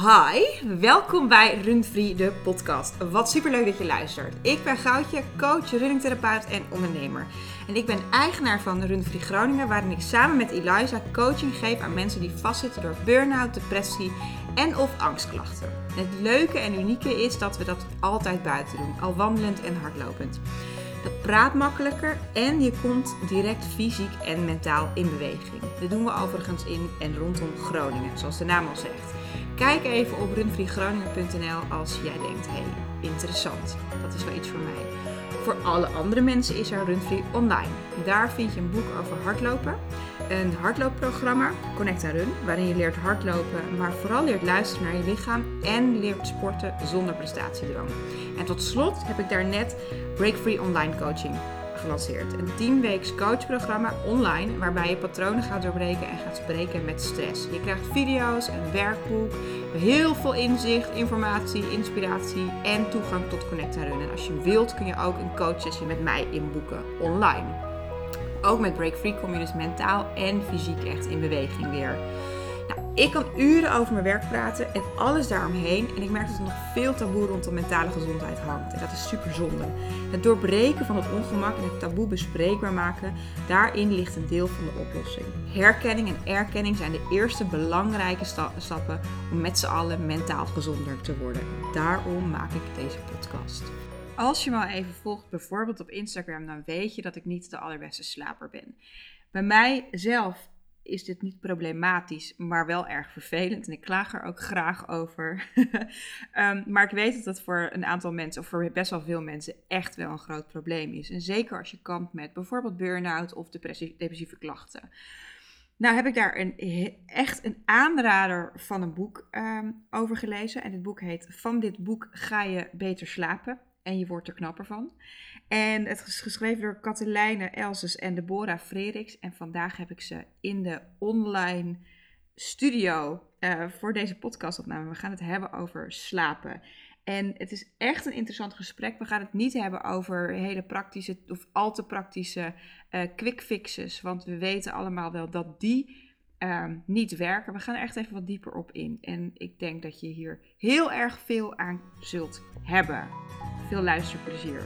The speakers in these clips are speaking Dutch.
Hi, welkom bij Runfree, de podcast. Wat superleuk dat je luistert. Ik ben Goudje, coach, runningtherapeut en ondernemer. En ik ben eigenaar van Runfree Groningen, waarin ik samen met Eliza coaching geef aan mensen die vastzitten door burn-out, depressie en of angstklachten. Het leuke en unieke is dat we dat altijd buiten doen, al wandelend en hardlopend. Dat praat makkelijker en je komt direct fysiek en mentaal in beweging. Dat doen we overigens in en rondom Groningen, zoals de naam al zegt. Kijk even op runfreegroningen.nl als jij denkt, hé, hey, interessant, dat is wel iets voor mij. Voor alle andere mensen is er Runfree online. Daar vind je een boek over hardlopen, een hardloopprogramma, Connect Run, waarin je leert hardlopen, maar vooral leert luisteren naar je lichaam en leert sporten zonder prestatiedrang. En tot slot heb ik daar net Online Coaching gelanceerd. Een 10 coachprogramma online waarbij je patronen gaat doorbreken en gaat spreken met stress. Je krijgt video's, een werkboek, heel veel inzicht, informatie, inspiratie en toegang tot Connect. En als je wilt kun je ook een coachsessie met mij inboeken online. Ook met Break Free kom je dus mentaal en fysiek echt in beweging weer. Ik kan uren over mijn werk praten en alles daaromheen. En ik merk dat er nog veel taboe rondom mentale gezondheid hangt. En dat is super zonde. Het doorbreken van het ongemak en het taboe bespreekbaar maken, daarin ligt een deel van de oplossing. Herkenning en erkenning zijn de eerste belangrijke stappen om met z'n allen mentaal gezonder te worden. Daarom maak ik deze podcast. Als je me al even volgt, bijvoorbeeld op Instagram, dan weet je dat ik niet de allerbeste slaper ben. Bij mij zelf is dit niet problematisch, maar wel erg vervelend. En ik klaag er ook graag over. Ehm, maar ik weet dat dat voor een aantal mensen, of voor best wel veel mensen, echt wel een groot probleem is. En zeker als je kampt met bijvoorbeeld burn-out of depressieve klachten. Nou heb ik daar een, echt een aanrader van een boek um, over gelezen. En het boek heet Van dit boek ga je beter slapen. En je wordt er knapper van. En het is geschreven door Katelijne Elses en Deborah Frederiks. En vandaag heb ik ze in de online studio uh, voor deze podcastopname. We gaan het hebben over slapen. En het is echt een interessant gesprek. We gaan het niet hebben over hele praktische of al te praktische uh, quick fixes. Want we weten allemaal wel dat die uh, niet werken. We gaan er echt even wat dieper op in. En ik denk dat je hier heel erg veel aan zult hebben. Veel luisterplezier.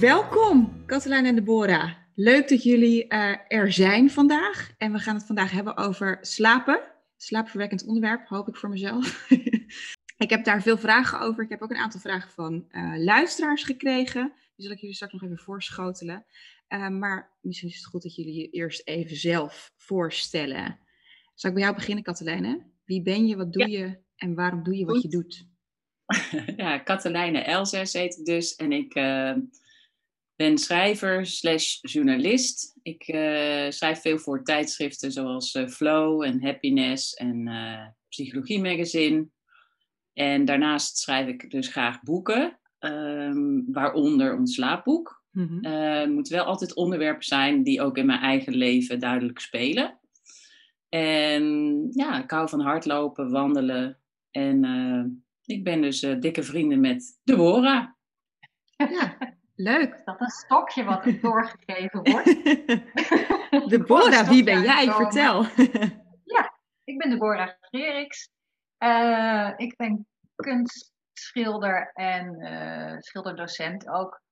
Welkom, Katelijn en Deborah. Leuk dat jullie uh, er zijn vandaag. En we gaan het vandaag hebben over slapen. Slaapverwekkend onderwerp, hoop ik voor mezelf. ik heb daar veel vragen over. Ik heb ook een aantal vragen van uh, luisteraars gekregen. Die zal ik jullie straks nog even voorschotelen. Uh, maar misschien is het goed dat jullie je eerst even zelf voorstellen. Zal ik bij jou beginnen, Katelijne? Wie ben je, wat doe ja. je en waarom doe je wat goed. je doet? ja, Katelijne Elzes heet ik dus. En ik ben schrijver slash journalist. Ik uh, schrijf veel voor tijdschriften zoals uh, Flow en Happiness en uh, Psychologie Magazine. En daarnaast schrijf ik dus graag boeken, um, waaronder ons slaapboek. Mm -hmm. het moeten wel altijd onderwerpen zijn die ook in mijn eigen leven duidelijk spelen. En ja, ik hou van hardlopen, wandelen. En ik ben dus dikke vrienden met Deborah. Ja, Leuk. Dat een stokje wat er doorgegeven wordt. Deborah, wie ben jij? Vertel. ja, ik ben Deborah Freriks. Uh, ik ben kunstschilder en uh, schilderdocent ook.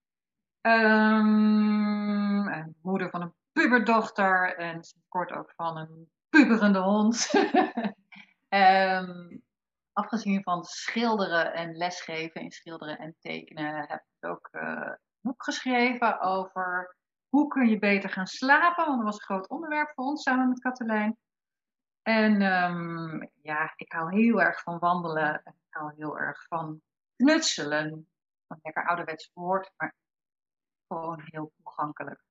Um, en moeder van een puberdochter en kort ook van een puberende hond. um, afgezien van schilderen en lesgeven in schilderen en tekenen heb ik ook uh, boek geschreven over hoe kun je beter gaan slapen. Want dat was een groot onderwerp voor ons samen met Katelijn. En um, ja, ik hou heel erg van wandelen. Ik hou heel erg van knutselen. Een lekker ouderwets woord, maar gewoon heel toegankelijk.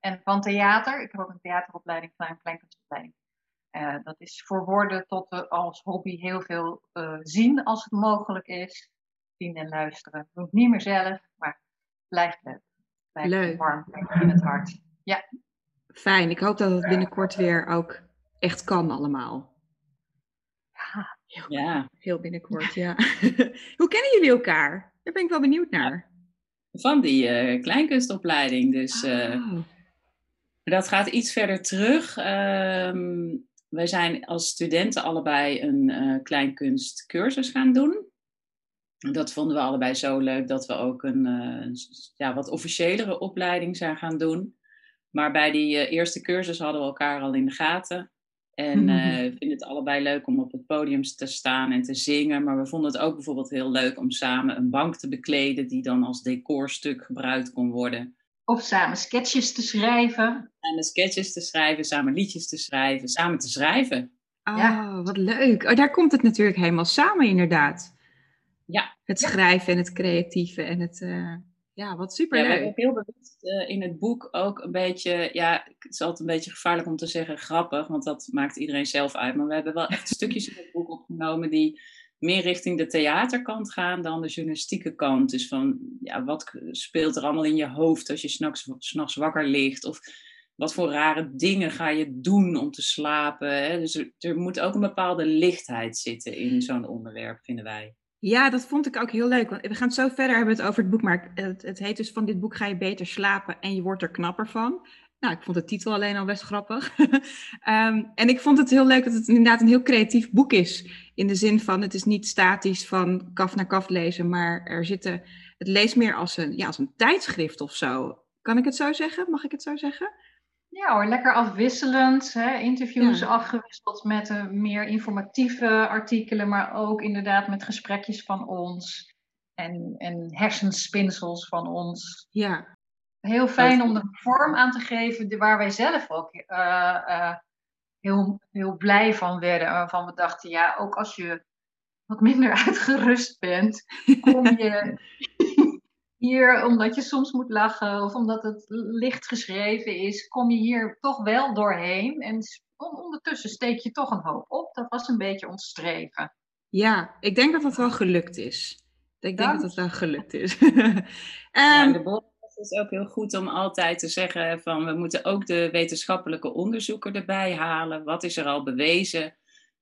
En van theater. Ik heb ook een theateropleiding, een kleinkunstopleiding. Uh, dat is voor woorden tot uh, als hobby heel veel uh, zien als het mogelijk is. Zien en luisteren. Doe ik niet meer zelf, maar blijft leuk. Blijft leuk. warm in het hart. Ja. Fijn. Ik hoop dat het binnenkort weer ook echt kan allemaal. Ja, heel, ja. heel binnenkort, ja. Hoe kennen jullie elkaar? Daar ben ik wel benieuwd naar. Van die uh, kleinkunstopleiding. Dus uh, oh. dat gaat iets verder terug. Um, wij zijn als studenten allebei een uh, kleinkunstcursus gaan doen. Dat vonden we allebei zo leuk dat we ook een uh, ja, wat officiëlere opleiding zijn gaan doen. Maar bij die uh, eerste cursus hadden we elkaar al in de gaten. En uh, vinden het allebei leuk om op het podium te staan en te zingen. Maar we vonden het ook bijvoorbeeld heel leuk om samen een bank te bekleden die dan als decorstuk gebruikt kon worden. Of samen sketches te schrijven. Samen sketches te schrijven, samen liedjes te schrijven, samen te schrijven. Oh, ja. wat leuk. Oh, daar komt het natuurlijk helemaal samen inderdaad. Het schrijven en het creatieve en het... Uh, ja, wat superleuk. Ja, we hebben heel bewust uh, in het boek ook een beetje... Ja, het is altijd een beetje gevaarlijk om te zeggen grappig, want dat maakt iedereen zelf uit. Maar we hebben wel echt stukjes in het boek opgenomen die meer richting de theaterkant gaan dan de journalistieke kant. Dus van, ja, wat speelt er allemaal in je hoofd als je s'nachts, s'nachts wakker ligt? Of wat voor rare dingen ga je doen om te slapen? Hè? Dus er, er moet ook een bepaalde lichtheid zitten in zo'n onderwerp, vinden wij. Ja, dat vond ik ook heel leuk. Want we gaan het zo verder hebben het over het boek. Maar het, het heet dus van dit boek ga je beter slapen en je wordt er knapper van. Nou, ik vond de titel alleen al best grappig. um, en ik vond het heel leuk dat het inderdaad een heel creatief boek is. In de zin van, het is niet statisch van kaf naar kaf lezen, maar er zitten, het leest meer als een, ja, als een tijdschrift of zo. Kan ik het zo zeggen? Mag ik het zo zeggen? Ja hoor, lekker afwisselend. Hè? Interviews afgewisseld met uh, meer informatieve artikelen, maar ook inderdaad met gesprekjes van ons. En, en hersenspinsels van ons. Ja. Heel fijn om er vorm aan te geven waar wij zelf ook uh, uh, heel, heel blij van werden. Waarvan we dachten, ja, ook als je wat minder uitgerust bent, kom je hier, omdat je soms moet lachen of omdat het licht geschreven is, kom je hier toch wel doorheen. En ondertussen steek je toch een hoop op. Dat was een beetje ons streven. Ja, ik denk dat dat wel gelukt is. Ik denk dat het wel gelukt is. um, ja, de boodschap is ook heel goed om altijd te zeggen van we moeten ook de wetenschappelijke onderzoeken erbij halen. Wat is er al bewezen?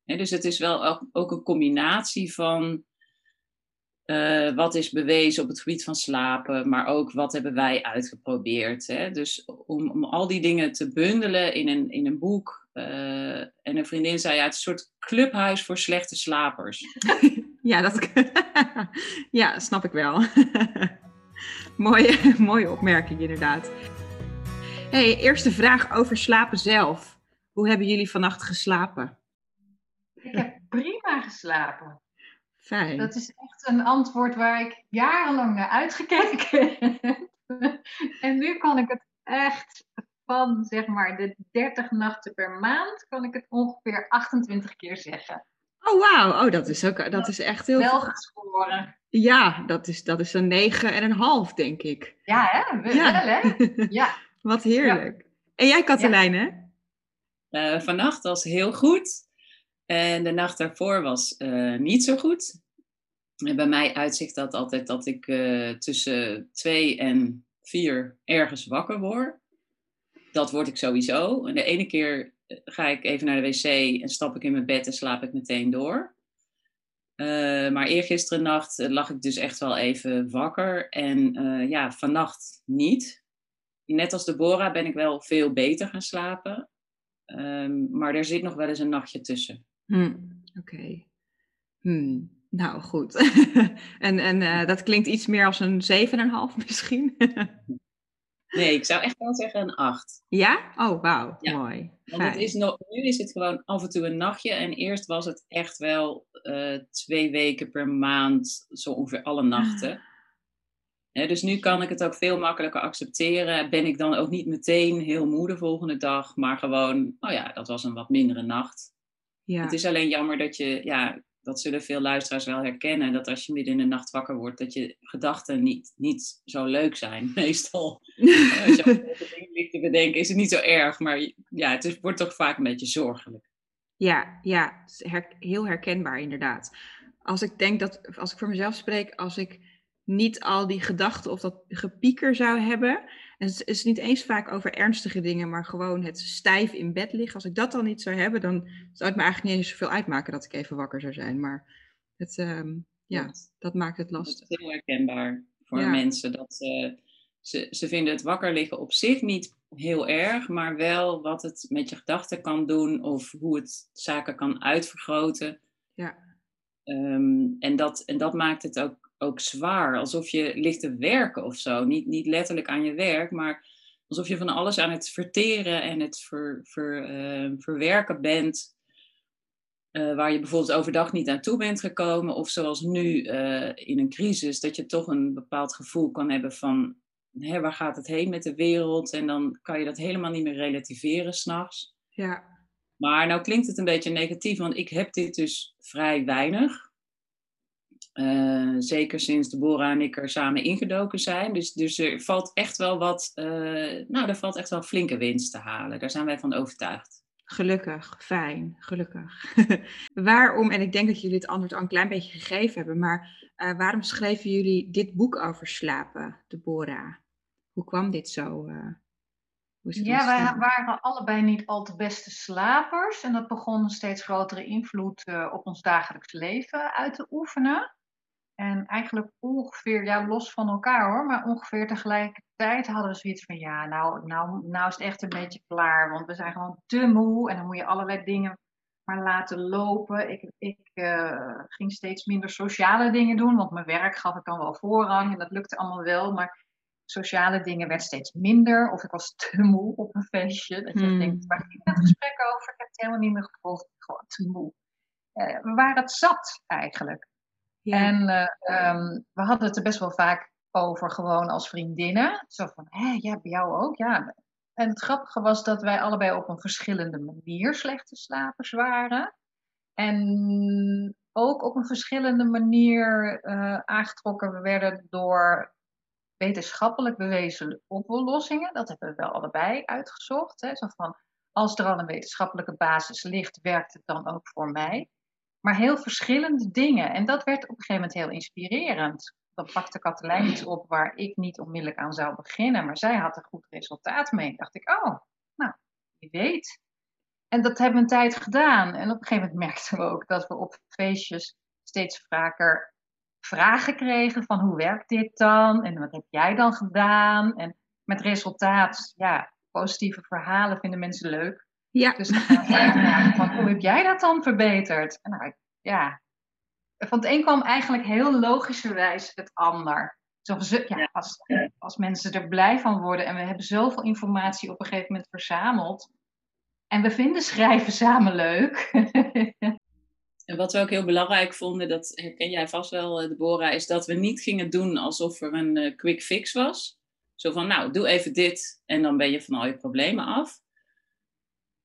dus het is wel ook een combinatie van uh, wat is bewezen op het gebied van slapen, maar ook wat hebben wij uitgeprobeerd. Hè? Dus om, om al die dingen te bundelen in een, in een boek. Uh, en een vriendin zei, ja, het is een soort clubhuis voor slechte slapers. ja, dat ja, snap ik wel. mooie, mooie opmerking inderdaad. hey, eerste vraag over slapen zelf. Hoe hebben jullie vannacht geslapen? Ik heb prima geslapen. Fijn. Dat is echt een antwoord waar ik jarenlang naar uitgekeken heb. en nu kan ik het echt van zeg maar de 30 nachten per maand, kan ik het ongeveer 28 keer zeggen. Oh wauw, oh, dat is ook dat is echt heel wel gescoren. Ja, dat is, dat is een 9 en een half, denk ik. Ja, hè? Wel, ja. hè? Ja. Wat heerlijk. Ja. En jij, Katelijne? Ja. Uh, vannacht was heel goed. En de nacht daarvoor was uh, niet zo goed. En bij mij uitzicht dat altijd dat ik uh, tussen twee en vier ergens wakker word. Dat word ik sowieso. En de ene keer eh, ga ik even naar de wc en stap ik in mijn bed en slaap ik meteen door. Uh, maar eergisteren nacht lag ik dus echt wel even wakker. En ja, vannacht niet. Net als Deborah ben ik wel veel beter gaan slapen. Um, maar er zit nog wel eens een nachtje tussen. Hmm, Oké. Okay. Hmm. Nou, goed. en en uh, dat klinkt iets meer als een 7,5 misschien. nee, ik zou echt wel zeggen een 8. Ja? Oh, wauw. Ja. Mooi. Want het is nog, nu is het gewoon af en toe een nachtje. En eerst was het echt wel uh, twee weken per maand, zo ongeveer alle nachten. Ja, dus nu kan ik het ook veel makkelijker accepteren. Ben ik dan ook niet meteen heel moe de volgende dag, maar gewoon, oh ja, dat was een wat mindere nacht. Ja. Het is alleen jammer dat je, ja, dat zullen veel luisteraars wel herkennen, dat als je midden in de nacht wakker wordt, dat je gedachten niet, niet zo leuk zijn, meestal. als je dingen ligt te bedenken, is het niet zo erg, maar ja, het is, wordt toch vaak een beetje zorgelijk. Ja, ja, heel herkenbaar inderdaad. Als ik denk dat, als ik voor mezelf spreek, als ik niet al die gedachten of dat gepieker zou hebben. En het is niet eens vaak over ernstige dingen, maar gewoon het stijf in bed liggen. Als ik dat dan niet zou hebben, dan zou het me eigenlijk niet eens zoveel uitmaken dat ik even wakker zou zijn. Maar het, um, ja, dat maakt het lastig. Heel herkenbaar voor ja. mensen. Dat, uh, ze, ze vinden het wakker liggen op zich niet heel erg, maar wel wat het met je gedachten kan doen of hoe het zaken kan uitvergroten. Ja. Ehm, en, dat, en dat maakt het ook, ook zwaar, alsof je ligt te werken of zo. Niet, niet letterlijk aan je werk, maar alsof je van alles aan het verteren en het ver, ver, ehm, verwerken bent. Uh, waar je bijvoorbeeld overdag niet aan toe bent gekomen, of zoals nu uh, in een crisis, dat je toch een bepaald gevoel kan hebben van hè, waar gaat het heen met de wereld? En dan kan je dat helemaal niet meer relativeren s'nachts. Ja. Maar nou klinkt het een beetje negatief, want ik heb dit dus vrij weinig. Uh, zeker sinds Deborah en ik er samen ingedoken zijn. Dus, dus er valt echt wel wat, uh, nou, er valt echt wel flinke winst te halen. Daar zijn wij van overtuigd. Gelukkig, fijn, gelukkig. waarom, en ik denk dat jullie het antwoord al een klein beetje gegeven hebben, maar uh, waarom schreven jullie dit boek over slapen, Deborah? Hoe kwam dit zo? Uh, ja, wij waren allebei niet al te beste slapers. En dat begon een steeds grotere invloed uh, op ons dagelijks leven uit te oefenen. En eigenlijk ongeveer, ja, los van elkaar hoor, maar ongeveer tegelijkertijd hadden we zoiets van: ja, nou, nou, nou is het echt een beetje klaar. Want we zijn gewoon te moe en dan moet je allerlei dingen maar laten lopen. Ik, ik uh, ging steeds minder sociale dingen doen, want mijn werk gaf ik dan wel voorrang en dat lukte allemaal wel. Maar sociale dingen werd steeds minder. Of ik was te moe op een feestje. Dat je hmm. denkt, waar ging dat gesprek over? Ik heb het helemaal niet meer gevoeld. Gewoon te moe. Uh, we waren het zat eigenlijk. En uh, um, we hadden het er best wel vaak over gewoon als vriendinnen. Zo van, hé, ja, bij jou ook? Ja. En het grappige was dat wij allebei op een verschillende manier slechte slapers waren. En ook op een verschillende manier uh, aangetrokken werden door wetenschappelijk bewezen oplossingen. Dat hebben we wel allebei uitgezocht. Hè. Zo van, als er al een wetenschappelijke basis ligt, werkt het dan ook voor mij. Maar heel verschillende dingen. En dat werd op een gegeven moment heel inspirerend. Dan pakte Katelijn iets op waar ik niet onmiddellijk aan zou beginnen. Maar zij had een goed resultaat mee. dacht ik, oh, nou, wie weet. En dat hebben we een tijd gedaan. En op een gegeven moment merkten we ook dat we op feestjes steeds vaker vragen kregen van hoe werkt dit dan? En wat heb jij dan gedaan? En met resultaat, ja, positieve verhalen vinden mensen leuk. Ja. Dus dan gaan we vragen van hoe heb jij dat dan verbeterd? En nou, ja, van het een kwam eigenlijk heel logischerwijs het ander. Zo, ja, als, als mensen er blij van worden en we hebben zoveel informatie op een gegeven moment verzameld. En we vinden schrijven samen leuk. En wat we ook heel belangrijk vonden, dat herken jij vast wel, eh, Deborah, is dat we niet gingen doen alsof er een uh, quick fix was. Zo van, nou, doe even dit en dan ben je van al je problemen af.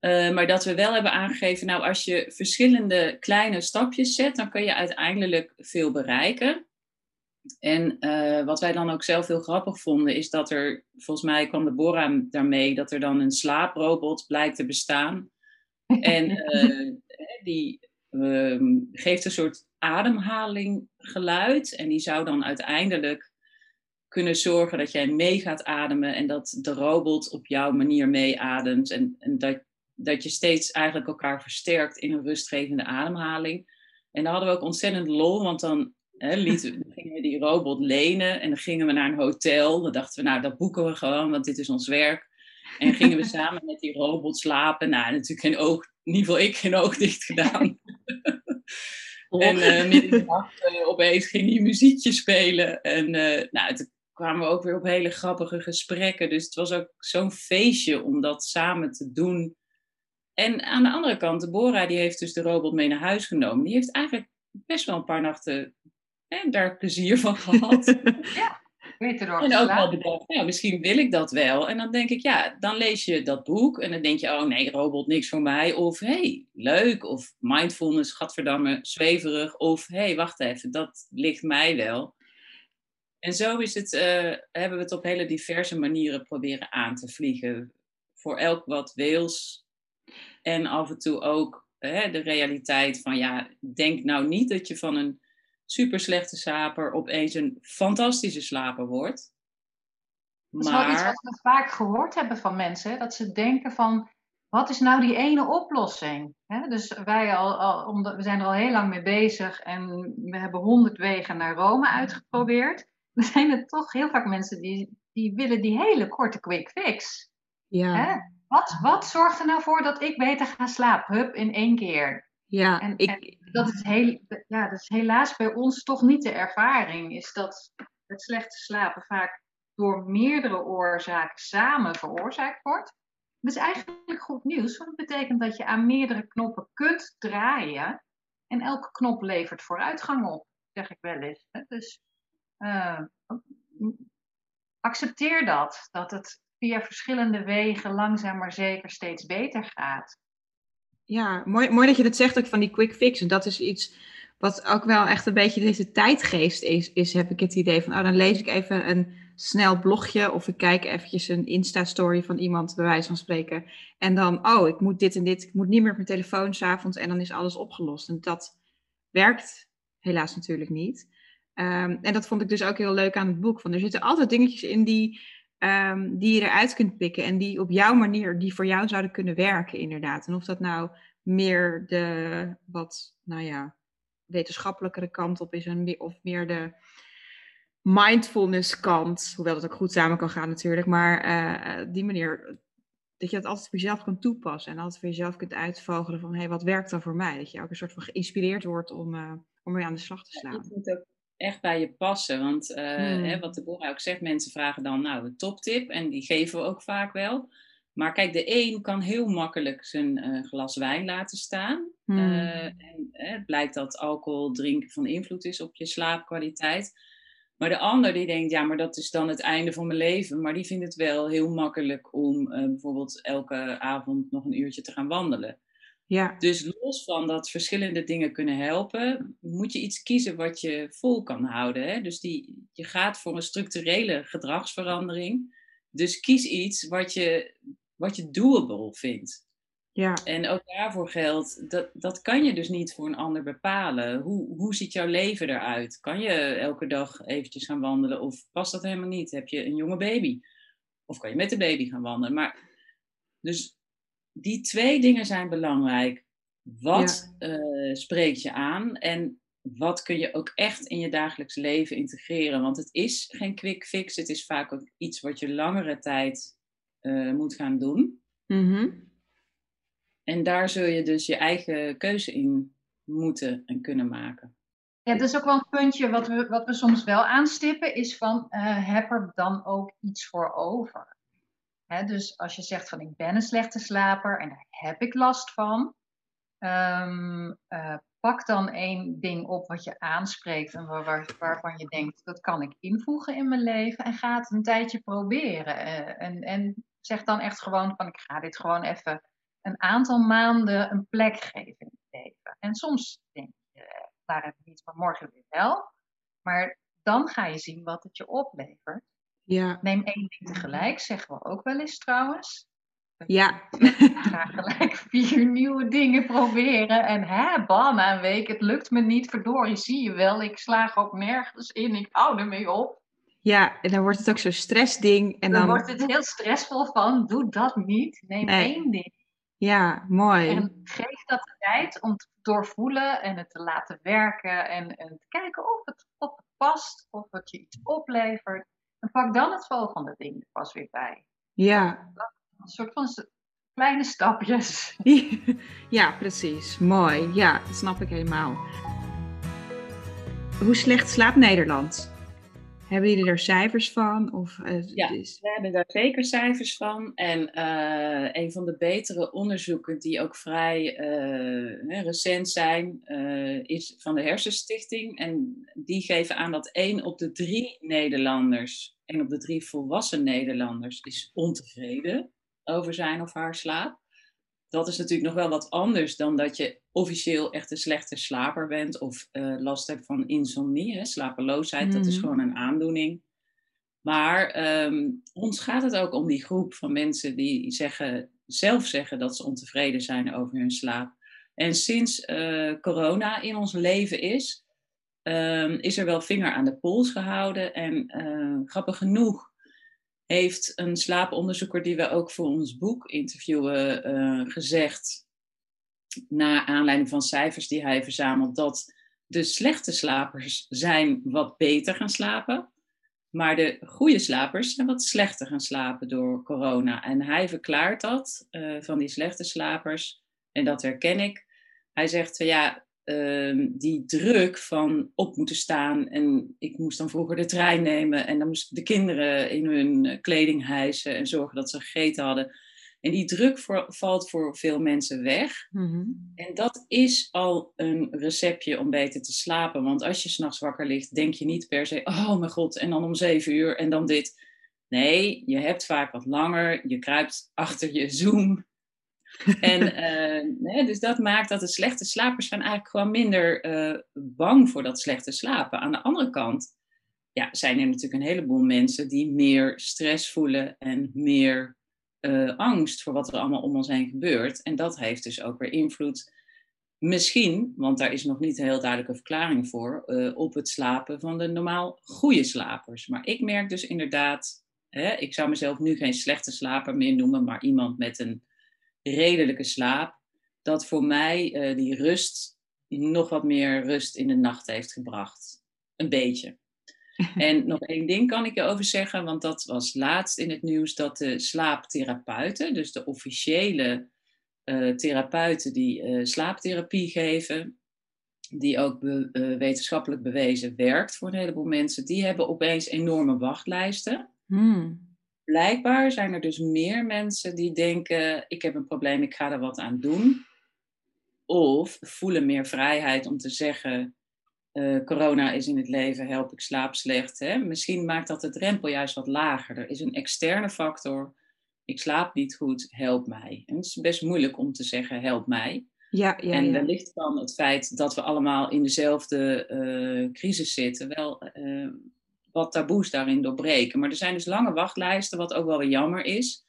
Uh, maar dat we wel hebben aangegeven, nou, als je verschillende kleine stapjes zet, dan kun je uiteindelijk veel bereiken. En uh, wat wij dan ook zelf heel grappig vonden, is dat er, volgens mij kwam Deborah daarmee, dat er dan een slaaprobot blijkt te bestaan. En uh, die um, geeft een soort ademhaling geluid. En die zou dan uiteindelijk kunnen zorgen dat jij mee gaat ademen en dat de robot op jouw manier meeademt. En, en dat, dat je steeds eigenlijk elkaar versterkt in een rustgevende ademhaling. En daar hadden we ook ontzettend lol, want dan hè, lieten, gingen we die robot lenen en dan gingen we naar een hotel. Dan dachten we, nou, dat boeken we gewoon, want dit is ons werk. En gingen we samen met die robot slapen. Nou, natuurlijk geen oog, in ieder geval ik geen oog dicht gedaan. En uh, midden in de nacht uh, opeens ging hij muziekje spelen. En uh, nou, toen kwamen we ook weer op hele grappige gesprekken. Dus het was ook zo'n feestje om dat samen te doen. En aan de andere kant, Deborah die heeft dus de robot mee naar huis genomen. Die heeft eigenlijk best wel een paar nachten hè, daar plezier van gehad. ja. En ook wel bedacht, ja, misschien wil ik dat wel. En dan denk ik, ja, dan lees je dat boek en dan denk je, oh nee, robot, niks voor mij. Of hey, leuk. Of mindfulness, gadverdamme, zweverig. Of hey, wacht even, dat ligt mij wel. En zo is het, uh, hebben we het op hele diverse manieren proberen aan te vliegen. Voor elk wat wils. En af en toe ook hè, de realiteit van, ja, denk nou niet dat je van een super slechte slaper opeens een fantastische slaper wordt. Dat is wel iets wat we vaak gehoord hebben van mensen. Dat ze denken van, wat is nou die ene oplossing? dus wij al, al, we zijn er al heel lang mee bezig en we hebben honderd wegen naar Rome uitgeprobeerd. Er zijn er toch heel vaak mensen die die willen die hele korte quick fix. Ja. Hè? Wat, wat zorgt er nou voor dat ik beter ga slapen? Hup, in één keer. Ja, En, ik, en dat, is heel, ja, dat is helaas bij ons toch niet de ervaring. Is dat het slechte slapen vaak door meerdere oorzaken samen veroorzaakt wordt. Dat is eigenlijk goed nieuws, want het betekent dat je aan meerdere knoppen kunt draaien. En elke knop levert vooruitgang op, zeg ik wel eens. Dus eh, accepteer dat, dat het via verschillende wegen langzaam maar zeker steeds beter gaat. Ja, mooi, mooi dat je dat zegt ook van die quick fix. En dat is iets wat ook wel echt een beetje deze tijdgeest is, is heb ik het idee van, oh, dan lees ik even een snel blogje of ik kijk eventjes een Insta-story van iemand, bij wijze van spreken. En dan, oh, ik moet dit en dit, ik moet niet meer op mijn telefoon s'avonds en dan is alles opgelost. En dat werkt helaas natuurlijk niet. Ehm, en dat vond ik dus ook heel leuk aan het boek. Van, er zitten altijd dingetjes in die, ehm, die je eruit kunt pikken en die op jouw manier, die voor jou zouden kunnen werken inderdaad. En of dat nou meer de wat, nou ja, wetenschappelijkere kant op is en of meer de mindfulness kant, hoewel dat ook goed samen kan gaan natuurlijk, maar eh, die manier dat je dat altijd voor jezelf kan toepassen en altijd voor jezelf kunt uitvogelen van hé, hey, wat werkt dan voor mij? Dat je ook een soort van geïnspireerd wordt om, uh, om weer aan de slag te slaan. Het moet ook echt bij je passen, want uh, Hmm. hè, wat de boer ook zegt, mensen vragen dan nou de toptip en die geven we ook vaak wel. Maar kijk, de een kan heel makkelijk zijn eh, glas wijn laten staan. Hmm. Eh, en eh, het blijkt dat alcohol drinken van invloed is op je slaapkwaliteit. Maar de ander die denkt, ja, maar dat is dan het einde van mijn leven. Maar die vindt het wel heel makkelijk om eh, bijvoorbeeld elke avond nog een uurtje te gaan wandelen. Ja, Dus los van dat verschillende dingen kunnen helpen, moet je iets kiezen wat je vol kan houden. Hè? Dus die, je gaat voor een structurele gedragsverandering. Dus kies iets wat je, wat je doable vindt. ja, En ook daarvoor geldt, dat, dat kan je dus niet voor een ander bepalen. Hoe, hoe ziet jouw leven eruit? Kan je elke dag eventjes gaan wandelen of past dat helemaal niet? Heb je een jonge baby? Of kan je met de baby gaan wandelen? Maar, dus die twee dingen zijn belangrijk. Wat eh, spreekt je aan en wat kun je ook echt in je dagelijks leven integreren? Want het is geen quick fix, het is vaak ook iets wat je langere tijd eh, moet gaan doen. Mhm. En daar zul je dus je eigen keuze in moeten en kunnen maken. Ja, dat is ook wel een puntje wat we, wat we soms wel aanstippen, is van eh, heb er dan ook iets voor over? Dus als je zegt van ik ben een slechte slaper en daar heb ik last van, ehm, eh, pak dan één ding op wat je aanspreekt en waar, waar- waarvan je denkt dat kan ik invoegen in mijn leven en ga het een tijdje proberen. Eh, en, en zeg dan echt gewoon van ik ga dit gewoon even een aantal maanden een plek geven in het leven. En soms denk je, eh, daar heb ik iets van morgen weer wel. Maar dan ga je zien wat het je oplevert. Ja, Neem één ding tegelijk, zeggen we ook wel eens trouwens. ja. Ga gelijk vier nieuwe dingen proberen. En hè, bam, een week, het lukt me niet. Verdorie, zie je wel, ik slaag ook nergens in. Ik hou ermee op. Ja, en dan wordt het ook zo'n stressding. En dan, dan, wordt het heel stressvol van, doe dat niet. Neem Nee. één ding. ja, mooi. En geef dat de tijd om te doorvoelen en het te laten werken. En, en te kijken of het, of het past, of het je iets oplevert. En pak dan het volgende ding er pas weer bij. Ja. Een soort van kleine stapjes. ja, precies. Mooi. Ja, dat snap ik helemaal. Hoe slecht slaapt Nederland? Hebben jullie er cijfers van? Of, eh, Ja. is- We hebben daar zeker cijfers van. En eh, een van de betere onderzoeken die ook vrij eh, hè, recent zijn, eh, is van de Hersenstichting. En die geven aan dat één op de drie Nederlanders, op de drie volwassen Nederlanders, is ontevreden over zijn of haar slaap. Dat is natuurlijk nog wel wat anders dan dat je officieel echt een slechte slaper bent of eh, last hebt van insomnie, hè, slapeloosheid. Dat is Mhm. gewoon een aandoening. Maar ehm, ons gaat het ook om die groep van mensen die zeggen, zelf zeggen dat ze ontevreden zijn over hun slaap. En sinds eh, corona in ons leven is, ehm, is er wel vinger aan de pols gehouden. En eh, grappig genoeg heeft een slaaponderzoeker die we ook voor ons boek interviewen eh, gezegd, na aanleiding van cijfers die hij verzamelt, dat de slechte slapers zijn wat beter gaan slapen. Maar de goede slapers zijn wat slechter gaan slapen door corona. En hij verklaart dat uh, van die slechte slapers. En dat herken ik. Hij zegt, ja, uh, die druk van op moeten staan. En ik moest dan vroeger de trein nemen. En dan moesten de kinderen in hun kleding hijsen. En zorgen dat ze gegeten hadden. En die druk voor, valt voor veel mensen weg. Mm-hmm. En dat is al een receptje om beter te slapen. Want als je s'nachts wakker ligt, denk je niet per se, oh mijn god, en dan om zeven uur en dan dit. Nee, je hebt vaak wat langer, je kruipt achter je Zoom. En uh, nee, dus dat maakt dat de slechte slapers zijn eigenlijk gewoon minder uh, bang voor dat slechte slapen. Aan de andere kant ja, zijn er natuurlijk een heleboel mensen die meer stress voelen en meer uh, angst voor wat er allemaal om ons heen gebeurt. En dat heeft dus ook weer invloed, misschien, want daar is nog niet een heel duidelijke verklaring voor, op het slapen van de normaal goede slapers. Maar ik merk dus inderdaad, hè, ik zou mezelf nu geen slechte slaper meer noemen, maar iemand met een redelijke slaap, dat voor mij uh, die rust nog wat meer rust in de nacht heeft gebracht. Een beetje. En nog één ding kan ik je over zeggen, want dat was laatst in het nieuws dat de slaaptherapeuten, dus de officiële uh, therapeuten die uh, slaaptherapie geven, die ook be, uh, wetenschappelijk bewezen werkt voor een heleboel mensen, die hebben opeens enorme wachtlijsten. Hmm. Blijkbaar zijn er dus meer mensen die denken: ik heb een probleem, ik ga er wat aan doen. Of voelen meer vrijheid om te zeggen: uh, corona is in het leven, help ik slaap slecht. Hè? Misschien maakt dat de drempel juist wat lager. Er is een externe factor. Ik slaap niet goed, help mij. En het is best moeilijk om te zeggen, help mij. Ja, ja, en wellicht kan het feit dat we allemaal in dezelfde uh, crisis zitten wel uh, wat taboes daarin doorbreken. Maar er zijn dus lange wachtlijsten, wat ook wel weer jammer is.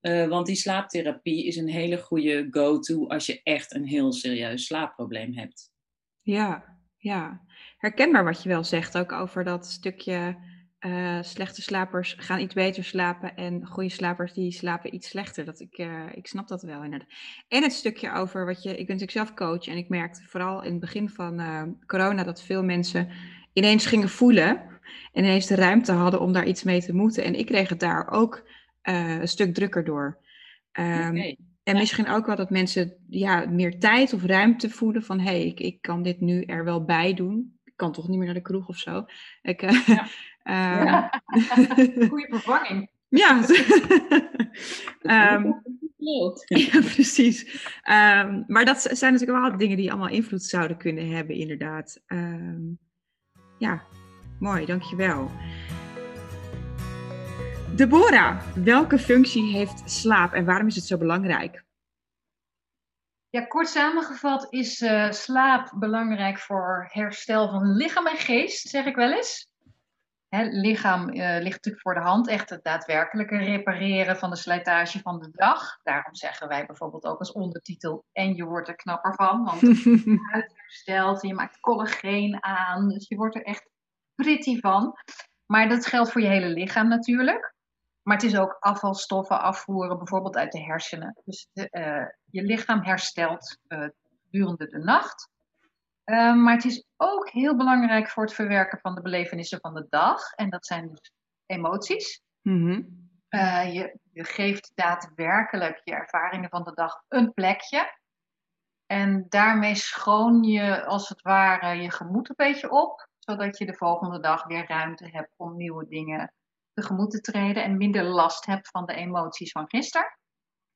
Uh, want die slaaptherapie is een hele goede go-to als je echt een heel serieus slaapprobleem hebt. Ja, ja, herkenbaar wat je wel zegt, ook over dat stukje uh, slechte slapers gaan iets beter slapen en goede slapers die slapen iets slechter. Dat ik, uh, ik snap dat wel inderdaad. En het stukje over wat je, ik ben natuurlijk zelf coach en ik merkte vooral in het begin van corona dat veel mensen ineens gingen voelen en ineens de ruimte hadden om daar iets mee te moeten. En ik kreeg het daar ook een stuk drukker door. Um, okay. En misschien ook wel dat mensen ja, meer tijd of ruimte voelen van hé, hey, ik, ik kan dit nu er wel bij doen. Ik kan toch niet meer naar de kroeg of zo. Ik, uh, ja. um, ja. Goede vervanging. Ja. um, ja, precies. Um, maar dat zijn natuurlijk wel dingen die allemaal invloed zouden kunnen hebben, inderdaad. Um, ja, mooi, dankjewel. Deborah, welke functie heeft slaap en waarom is het zo belangrijk? Ja, kort samengevat is uh, slaap belangrijk voor herstel van lichaam en geest, zeg ik wel eens. Het lichaam uh, ligt natuurlijk voor de hand, echt het daadwerkelijke repareren van de slijtage van de dag. Daarom zeggen wij bijvoorbeeld ook als ondertitel, en je wordt er knapper van, want je huid herstelt, je maakt collageen aan, dus je wordt er echt pretty van. Maar dat geldt voor je hele lichaam natuurlijk. Maar het is ook afvalstoffen afvoeren, bijvoorbeeld uit de hersenen. Dus de, uh, je lichaam herstelt uh, gedurende de nacht. Uh, maar het is ook heel belangrijk voor het verwerken van de belevenissen van de dag. En dat zijn dus emoties. Mm-hmm. je, je geeft daadwerkelijk je ervaringen van de dag een plekje. En daarmee schoon je als het ware je gemoed een beetje op, zodat je de volgende dag weer ruimte hebt om nieuwe dingen tegemoet te treden en minder last hebt van de emoties van gisteren.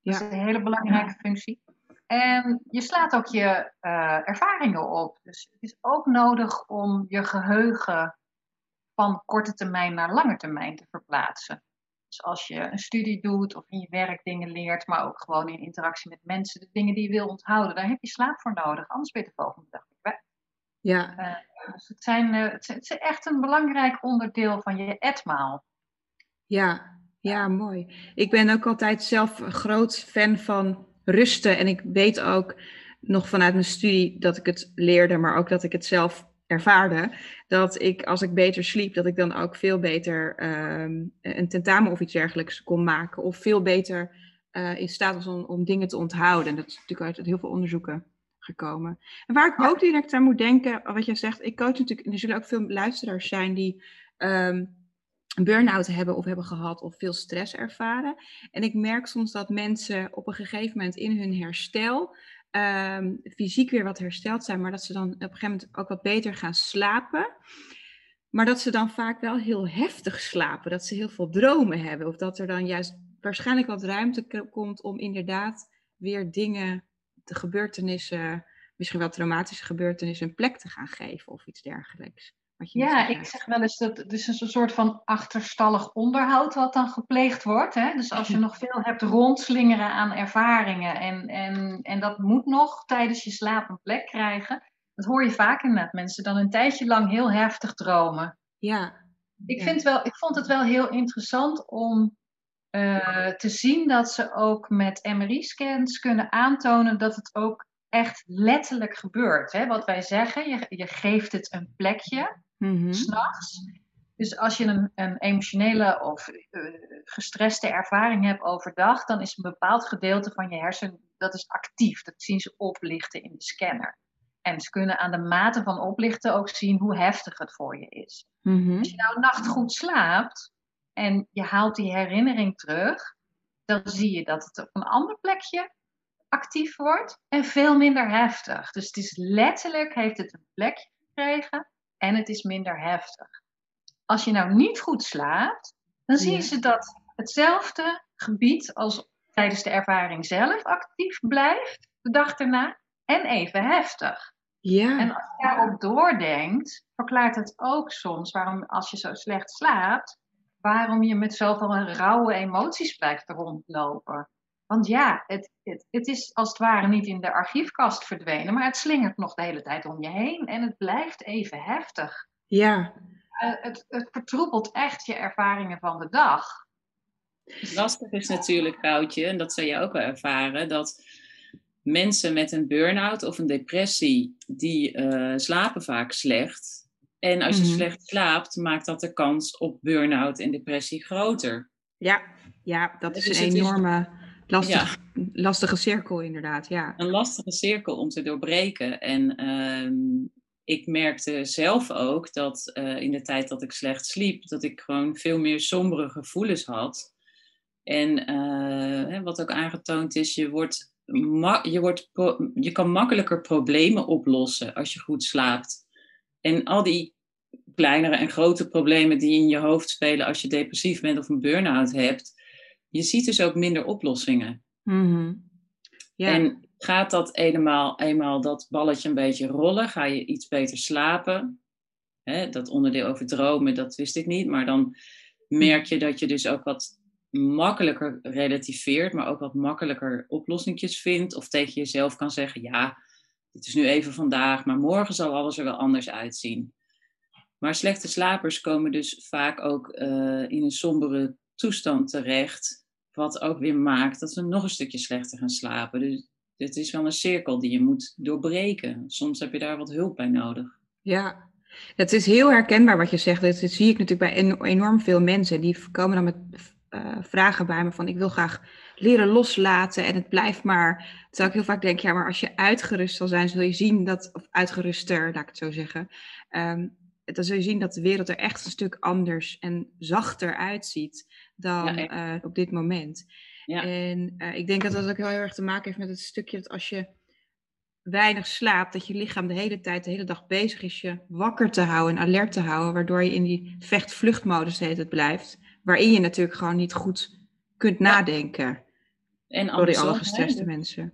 Ja. Dat is een hele belangrijke functie. En je slaat ook je uh, ervaringen op. Dus het is ook nodig om je geheugen van korte termijn naar lange termijn te verplaatsen. Dus als je een studie doet of in je werk dingen leert, maar ook gewoon in interactie met mensen, de dingen die je wil onthouden, daar heb je slaap voor nodig. Anders ben je de volgende dag. Ja. Uh, dus het, zijn, uh, het is echt een belangrijk onderdeel van je etmaal. Ja, ja, mooi. Ik ben ook altijd zelf een groot fan van rusten. En ik weet ook nog vanuit mijn studie dat ik het leerde, maar ook dat ik het zelf ervaarde. Dat ik, als ik beter sliep, dat ik dan ook veel beter um, een tentamen of iets dergelijks kon maken. Of veel beter uh, in staat was om, om dingen te onthouden. En dat is natuurlijk uit heel veel onderzoeken gekomen. En waar ik ook direct aan moet denken, wat jij zegt, ik coach natuurlijk, er zullen ook veel luisteraars zijn die um, een burn-out hebben of hebben gehad of veel stress ervaren. En ik merk soms dat mensen op een gegeven moment in hun herstel um, fysiek weer wat hersteld zijn, maar dat ze dan op een gegeven moment ook wat beter gaan slapen. Maar dat ze dan vaak wel heel heftig slapen, dat ze heel veel dromen hebben. Of dat er dan juist waarschijnlijk wat ruimte komt om inderdaad weer dingen, de gebeurtenissen, misschien wel traumatische gebeurtenissen, een plek te gaan geven of iets dergelijks. Ja, ik zeg wel eens dat het is een soort van achterstallig onderhoud wat dan gepleegd wordt. Hè? Dus als je nog veel hebt rondslingeren aan ervaringen en, en, en dat moet nog tijdens je slaap een plek krijgen. Dat hoor je vaak inderdaad, mensen dan een tijdje lang heel heftig dromen. Ja. Ik, Vind wel, ik vond het wel heel interessant om uh, te zien dat ze ook met MRI-scans kunnen aantonen dat het ook echt letterlijk gebeurt. Hè? Wat wij zeggen, je, je geeft het een plekje mm s'nachts. Dus als je een, een emotionele of uh, gestreste ervaring hebt overdag, dan is een bepaald gedeelte van je hersen dat is actief. Dat zien ze oplichten in de scanner. En ze kunnen aan de mate van oplichten ook zien hoe heftig het voor je is. Mhm. Als je nou nacht goed slaapt en je haalt die herinnering terug, dan zie je dat het op een ander plekje actief wordt en veel minder heftig. Dus het is letterlijk, heeft het een plekje gekregen en het is minder heftig. Als je nou niet goed slaapt, dan zien ze dat hetzelfde gebied als tijdens de ervaring zelf actief blijft, de dag erna, en even heftig. Ja. En als je daarop doordenkt, verklaart het ook soms waarom, als je zo slecht slaapt, waarom je met zoveel rauwe emoties blijft rondlopen. Want ja, het, het, het is als het ware niet in de archiefkast verdwenen, maar het slingert nog de hele tijd om je heen en het blijft even heftig. Ja. Uh, het, het vertroebelt echt je ervaringen van de dag. Lastig is natuurlijk, Goudje, en dat zou je ook wel ervaren, dat mensen met een burn-out of een depressie, die uh, slapen vaak slecht. En als je mm -hmm. slecht slaapt, maakt dat de kans op burn-out en depressie groter. Ja, ja dat is dus een enorme lastig, ja. lastige cirkel inderdaad. Ja. Een lastige cirkel om te doorbreken. En uh, ik merkte zelf ook dat uh, in de tijd dat ik slecht sliep, dat ik gewoon veel meer sombere gevoelens had. En uh, wat ook aangetoond is, je wordt je, wordt je kan makkelijker problemen oplossen als je goed slaapt. En al die kleinere en grote problemen die in je hoofd spelen als je depressief bent of een burn-out hebt, je ziet dus ook minder oplossingen. Mm -hmm. ja. En gaat dat eenmaal, eenmaal dat balletje een beetje rollen, ga je iets beter slapen. Hè, dat onderdeel over dromen, dat wist ik niet, maar dan merk je dat je dus ook wat makkelijker relativeert, maar ook wat makkelijker oplossingjes vindt. Of tegen jezelf kan zeggen, ja, dit is nu even vandaag, maar morgen zal alles er wel anders uitzien. Maar slechte slapers komen dus vaak ook uh, in een sombere toestand terecht, wat ook weer maakt dat ze nog een stukje slechter gaan slapen. Dus het is wel een cirkel die je moet doorbreken. Soms heb je daar wat hulp bij nodig. Ja, het is heel herkenbaar wat je zegt. Dat zie ik natuurlijk bij enorm veel mensen. Die komen dan met uh, vragen bij me van ik wil graag leren loslaten en het blijft maar. Terwijl ik heel vaak denk, ja, maar als je uitgerust zal zijn, zul je zien dat, of uitgeruster, laat ik het zo zeggen, um, dan zul je zien dat de wereld er echt een stuk anders en zachter uitziet dan ja, uh, op dit moment. Ja. En uh, ik denk dat dat ook heel erg te maken heeft met het stukje dat als je weinig slaapt, dat je lichaam de hele tijd, de hele dag bezig is je wakker te houden en alert te houden, waardoor je in die vecht-vluchtmodus de hele tijd blijft waarin je natuurlijk gewoon niet goed kunt nadenken. En door die alle gestreste mensen.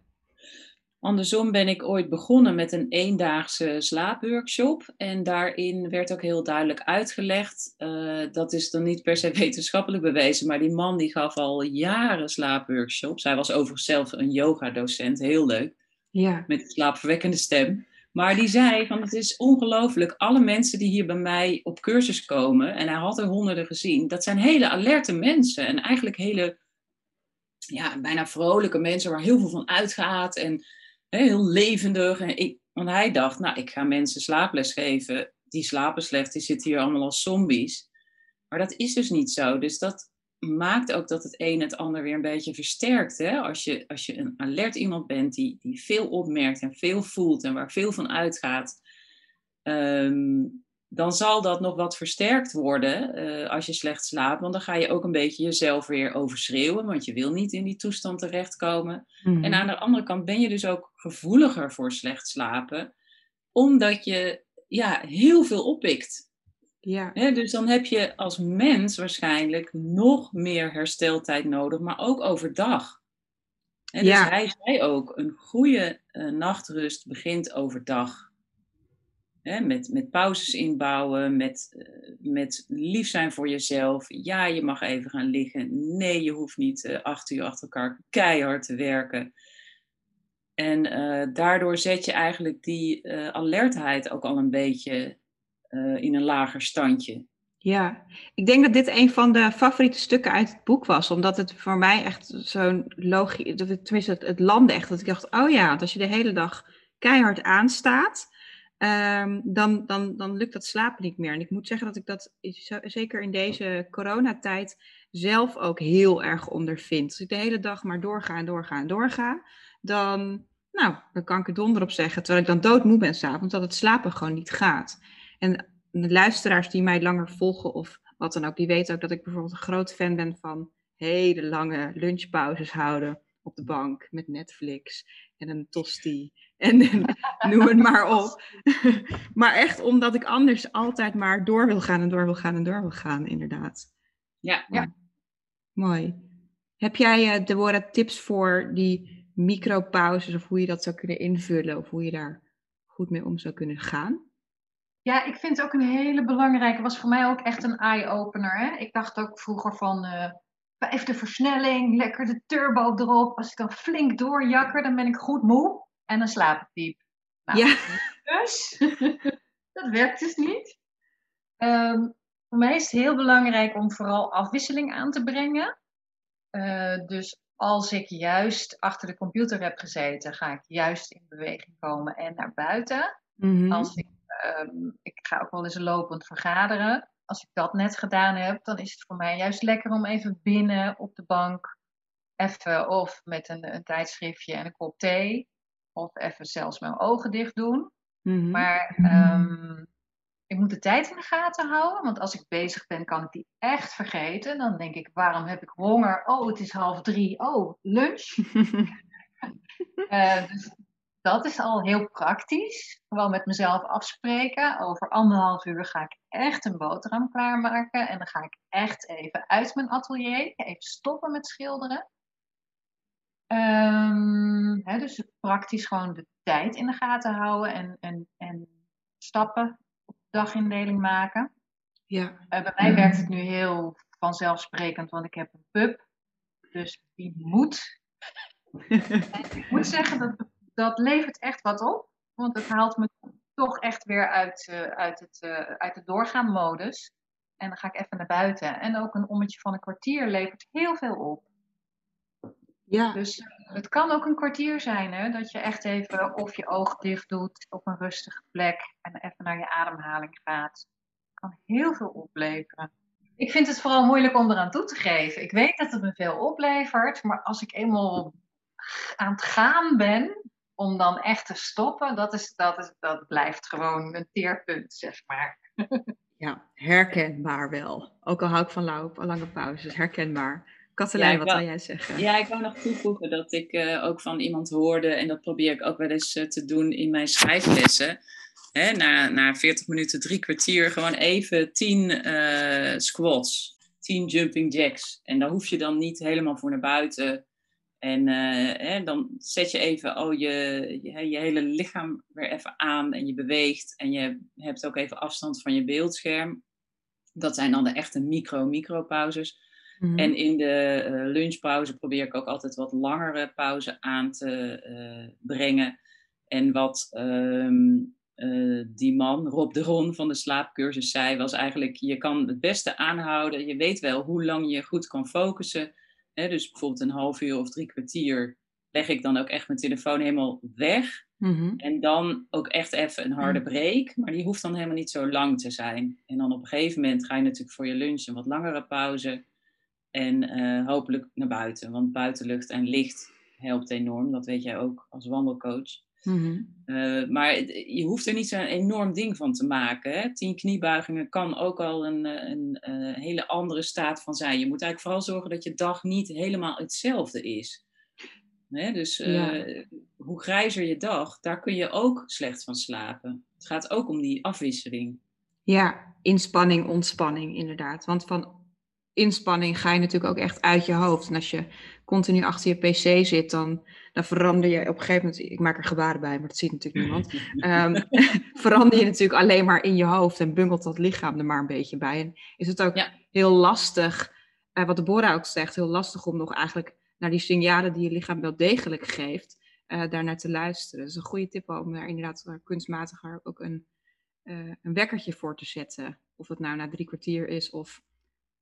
Andersom ben ik ooit begonnen met een eendaagse slaapworkshop. En daarin werd ook heel duidelijk uitgelegd. Uh, dat is dan niet per se wetenschappelijk bewezen. Maar die man die gaf al jaren slaapworkshops. Hij was overigens zelf een yoga-docent. Heel leuk. Ja. Met een slaapverwekkende stem. Maar die zei van het is ongelooflijk, alle mensen die hier bij mij op cursus komen, en hij had er honderden gezien, dat zijn hele alerte mensen en eigenlijk hele, ja, bijna vrolijke mensen waar heel veel van uitgaat en heel levendig. En want hij dacht, nou, ik ga mensen slaaples geven, die slapen slecht, die zitten hier allemaal als zombies. Maar dat is dus niet zo. Dus dat maakt ook dat het een het ander weer een beetje versterkt. Hè? Als, je, als je een alert iemand bent die, die veel opmerkt en veel voelt en waar veel van uitgaat, um, dan zal dat nog wat versterkt worden eh, als je slecht slaapt. Want dan ga je ook een beetje jezelf weer overschreeuwen, want je wil niet in die toestand terechtkomen. Mhm. En aan de andere kant ben je dus ook gevoeliger voor slecht slapen, omdat je ja, heel veel oppikt. Ja. Dus dan heb je als mens waarschijnlijk nog meer hersteltijd nodig, maar ook overdag. En Ja. Dus hij zei ook, een goede eh, nachtrust begint overdag. Met, met pauzes inbouwen, met, eh, met lief zijn voor jezelf. Ja, je mag even gaan liggen. Nee, je hoeft niet eh, acht uur achter elkaar keihard te werken. En eh, daardoor zet je eigenlijk die alertheid ook al een beetje in een lager standje. Ja, ik denk dat dit een van de favoriete stukken uit het boek was, omdat het voor mij echt zo'n logisch, tenminste het, het landde echt, dat ik dacht, oh ja, als je de hele dag keihard aanstaat, ehm, dan, dan, dan lukt dat slapen niet meer. En ik moet zeggen dat ik dat zeker in deze coronatijd zelf ook heel erg ondervind. Als ik de hele dag maar doorga en doorga en doorga, dan, nou, dan kan ik er donder op zeggen, terwijl ik dan doodmoe ben s'avonds, dat het slapen gewoon niet gaat. En de luisteraars die mij langer volgen of wat dan ook, die weten ook dat ik bijvoorbeeld een groot fan ben van hele lange lunchpauzes houden op de bank met Netflix en een tosti en noem het maar op. maar echt omdat ik anders altijd maar door wil gaan en door wil gaan en door wil gaan, inderdaad. Ja, Ja. Mooi. Heb jij, eh Deborah, tips voor die micropauzes of hoe je dat zou kunnen invullen of hoe je daar goed mee om zou kunnen gaan? Ja, ik vind het ook een hele belangrijke. Was voor mij ook echt een eye-opener. Hè? Ik dacht ook vroeger van eh vijfde versnelling, lekker de turbo erop. Als ik dan flink doorjakker, dan ben ik goed moe en dan slaap ik diep. Nou, Ja. Dus dat werkt dus niet. Ehm, voor mij is het heel belangrijk om vooral afwisseling aan te brengen. Eh, dus als ik juist achter de computer heb gezeten, ga ik juist in beweging komen en naar buiten. Mhm. Als ik, ehm, ik ga ook wel eens lopend vergaderen. Als ik dat net gedaan heb, dan is het voor mij juist lekker om even binnen op de bank, even of met een, een tijdschriftje en een kop thee, of even zelfs mijn ogen dicht doen. Mhm. Maar ehm, ik moet de tijd in de gaten houden, want als ik bezig ben, kan ik die echt vergeten. Dan denk ik, waarom heb ik honger? Oh, het is half drie. Oh, lunch. Eh, dus dat is al heel praktisch. Gewoon met mezelf afspreken. Over anderhalf uur ga ik echt een boterham klaarmaken. En dan ga ik echt even uit mijn atelier. Even stoppen met schilderen. Ehm, hè, dus praktisch gewoon de tijd in de gaten houden. En, en, en stappen op dagindeling maken. ja. Eh, bij mij werkt het nu heel vanzelfsprekend, want ik heb een pup. Dus die moet. Ik moet zeggen, dat, dat levert echt wat op. Want het haalt me toch echt weer uit, eh, uit, het, eh, uit de doorgaan-modus. En dan ga ik even naar buiten. En ook een ommetje van een kwartier levert heel veel op. ja. Dus eh, het kan ook een kwartier zijn, hè, dat je echt even of je oog dicht doet op een rustige plek en even naar je ademhaling gaat. kan heel veel opleveren. Ik vind het vooral moeilijk om eraan toe te geven. Ik weet dat het me veel oplevert, maar als ik eenmaal aan het gaan ben, om dan echt te stoppen, dat, is, dat, is, dat blijft gewoon een teerpunt, zeg maar. Ja, herkenbaar wel. Ook al hou ik van lauw- lange pauzes, herkenbaar. Katelijn, Ja, wat wil jij zeggen? Ja, ik wou nog toevoegen dat ik eh, ook van iemand hoorde, en dat probeer ik ook wel eens eh, te doen in mijn schrijflessen. Hè, na, na 40 minuten, drie kwartier, gewoon even 10 eh, squats, 10 jumping jacks. En daar hoef je dan niet helemaal voor naar buiten. En hè, dan zet je even oh, je, je, je hele lichaam weer even aan en je beweegt. En je hebt ook even afstand van je beeldscherm. Dat zijn dan de echte Mhm. En in de eh, lunchpauze probeer ik ook altijd wat langere pauze aan te eh, brengen. En wat ehm, eh, die man, Rob de Ron van de slaapcursus, zei, was eigenlijk: je kan het beste aanhouden. Je weet wel hoe lang je goed kan focussen. Hè, dus bijvoorbeeld een half uur of drie kwartier leg ik dan ook echt mijn telefoon helemaal weg. Mhm. En dan ook echt even een harde break. Maar die hoeft dan helemaal niet zo lang te zijn. En dan op een gegeven moment ga je natuurlijk voor je lunch een wat langere pauze. En eh, hopelijk naar buiten. Want buitenlucht en licht helpt enorm. Dat weet jij ook als wandelcoach. Mhm. Eh, maar je hoeft er niet zo'n enorm ding van te maken. Hè? Tien kniebuigingen kan ook al een, een, een, hele andere staat van zijn. Je moet eigenlijk vooral zorgen dat je dag niet helemaal hetzelfde is. Hè? Dus uh, hoe grijzer je dag, daar kun je ook slecht van slapen. Het gaat ook om die afwisseling. Ja, inspanning, ontspanning, inderdaad. Want van inspanning ga je natuurlijk ook echt uit je hoofd. En als je continu achter je pc zit, dan, dan verander je op een gegeven moment... Ik maak er gebaren bij, maar dat ziet natuurlijk niemand. Um, verander je natuurlijk alleen maar in je hoofd en bungelt dat lichaam er maar een beetje bij. En is het ook heel lastig, uh, wat Deborah ook zegt, heel lastig om nog eigenlijk naar die signalen die je lichaam wel degelijk geeft, uh, daarnaar te luisteren. Dat is een goede tip om daar inderdaad kunstmatiger ook een, uh, een wekkertje voor te zetten. Of het nou na drie kwartier is of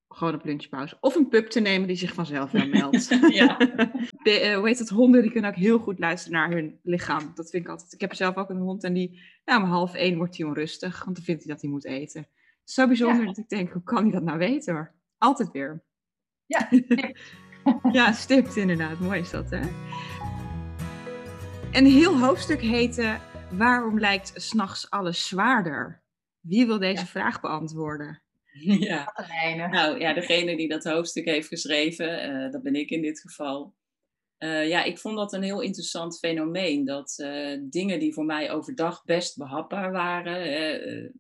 gewoon op lunchpauze. Of een pup te nemen die zich vanzelf wel meldt. ja. De, uh, hoe heet het, honden die kunnen ook heel goed luisteren naar hun lichaam. Dat vind ik altijd. Ik heb zelf ook een hond en die, nou, om half één wordt hij onrustig, want dan vindt hij dat hij moet eten. Zo bijzonder dat ik denk, hoe kan hij dat nou weten? Maar altijd weer. Ja, ja, stipt inderdaad. Mooi is dat, hè? Een heel hoofdstuk heette Waarom lijkt s'nachts alles zwaarder? Wie wil deze vraag beantwoorden? Ja. Nou ja, degene die dat hoofdstuk heeft geschreven, uh, dat ben ik in dit geval. Uh, ja, ik vond dat een heel interessant fenomeen. Dat uh, dingen die voor mij overdag best behapbaar waren.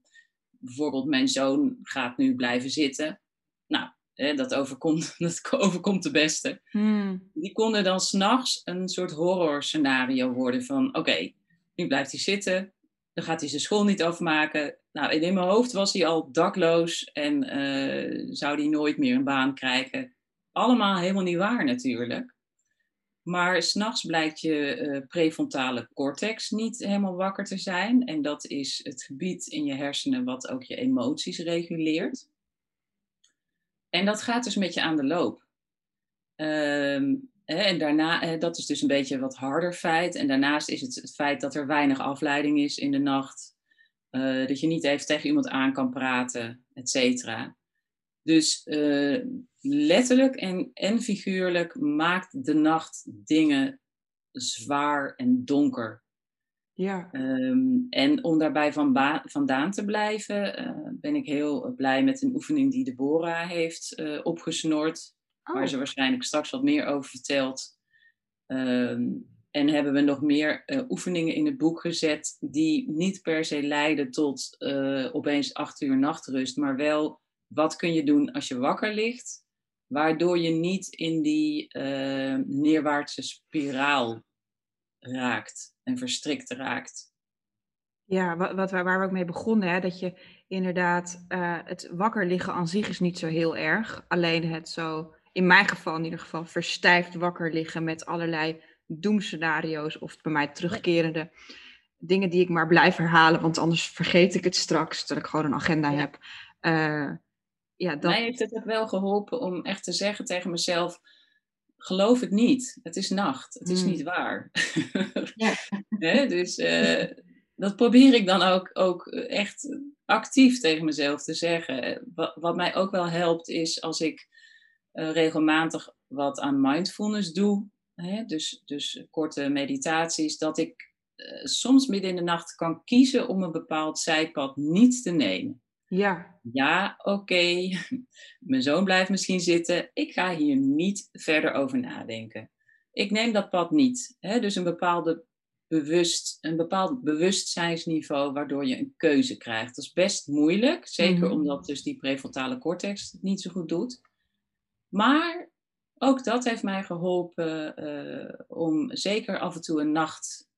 bijvoorbeeld, mijn zoon gaat nu blijven zitten. Nou, dat, overkomt, dat overkomt de beste. Hmm. Die konden dan s'nachts een soort horror scenario worden van... Oké, nu blijft hij zitten. Dan gaat hij zijn school niet afmaken. Nou, in mijn hoofd was hij al dakloos en uh, zou hij nooit meer een baan krijgen. Allemaal helemaal niet waar natuurlijk. Maar s'nachts blijkt je uh, prefrontale cortex niet helemaal wakker te zijn. En dat is het gebied in je hersenen wat ook je emoties reguleert. En dat gaat dus met je aan de loop. Ehm, en daarna, dat is dus een beetje wat harder feit. En daarnaast is het het feit dat er weinig afleiding is in de nacht. Uh, dat je niet even tegen iemand aan kan praten, et cetera. Dus uh, letterlijk en, en figuurlijk maakt de nacht dingen zwaar en donker. Ja. Um, en om daarbij van vandaan te blijven, uh, ben ik heel blij met een oefening die Deborah heeft opgesnoord. Oh. Waar ze waarschijnlijk straks wat meer over vertelt. Um, en hebben we nog meer uh, oefeningen in het boek gezet die niet per se leiden tot opeens acht uur nachtrust, maar wel wat kun je doen als je wakker ligt, waardoor je niet in die neerwaartse spiraal raakt en verstrikt raakt. Ja, wat, wat, waar we ook mee begonnen, hè, dat je inderdaad, het wakker liggen aan zich is niet zo heel erg. Alleen het zo, in mijn geval in ieder geval, verstijfd wakker liggen met allerlei doemscenario's of bij mij terugkerende dingen die ik maar blijf herhalen, want anders vergeet ik het straks, dat ik gewoon een agenda heb. Uh, ja, dat... Mij heeft het ook wel geholpen om echt te zeggen tegen mezelf, geloof het niet. Het is nacht. Het is hmm. niet waar. Ja. dus uh, dat probeer ik dan ook, ook echt actief tegen mezelf te zeggen. Wat, wat mij ook wel helpt is als ik uh, regelmatig wat aan mindfulness doe. Hè, dus, dus korte meditaties. Dat ik uh, soms midden in de nacht kan kiezen om een bepaald zijpad niet te nemen. Ja. Ja, oké. Mijn zoon blijft misschien zitten. Ik ga hier niet verder over nadenken. Ik neem dat pad niet. Hè? Dus een, bepaalde bewust, een bepaald bewustzijnsniveau waardoor je een keuze krijgt. Dat is best moeilijk. Zeker mhm. omdat dus die prefrontale cortex het niet zo goed doet. Maar ook dat heeft mij geholpen uh, om zeker af en toe een nacht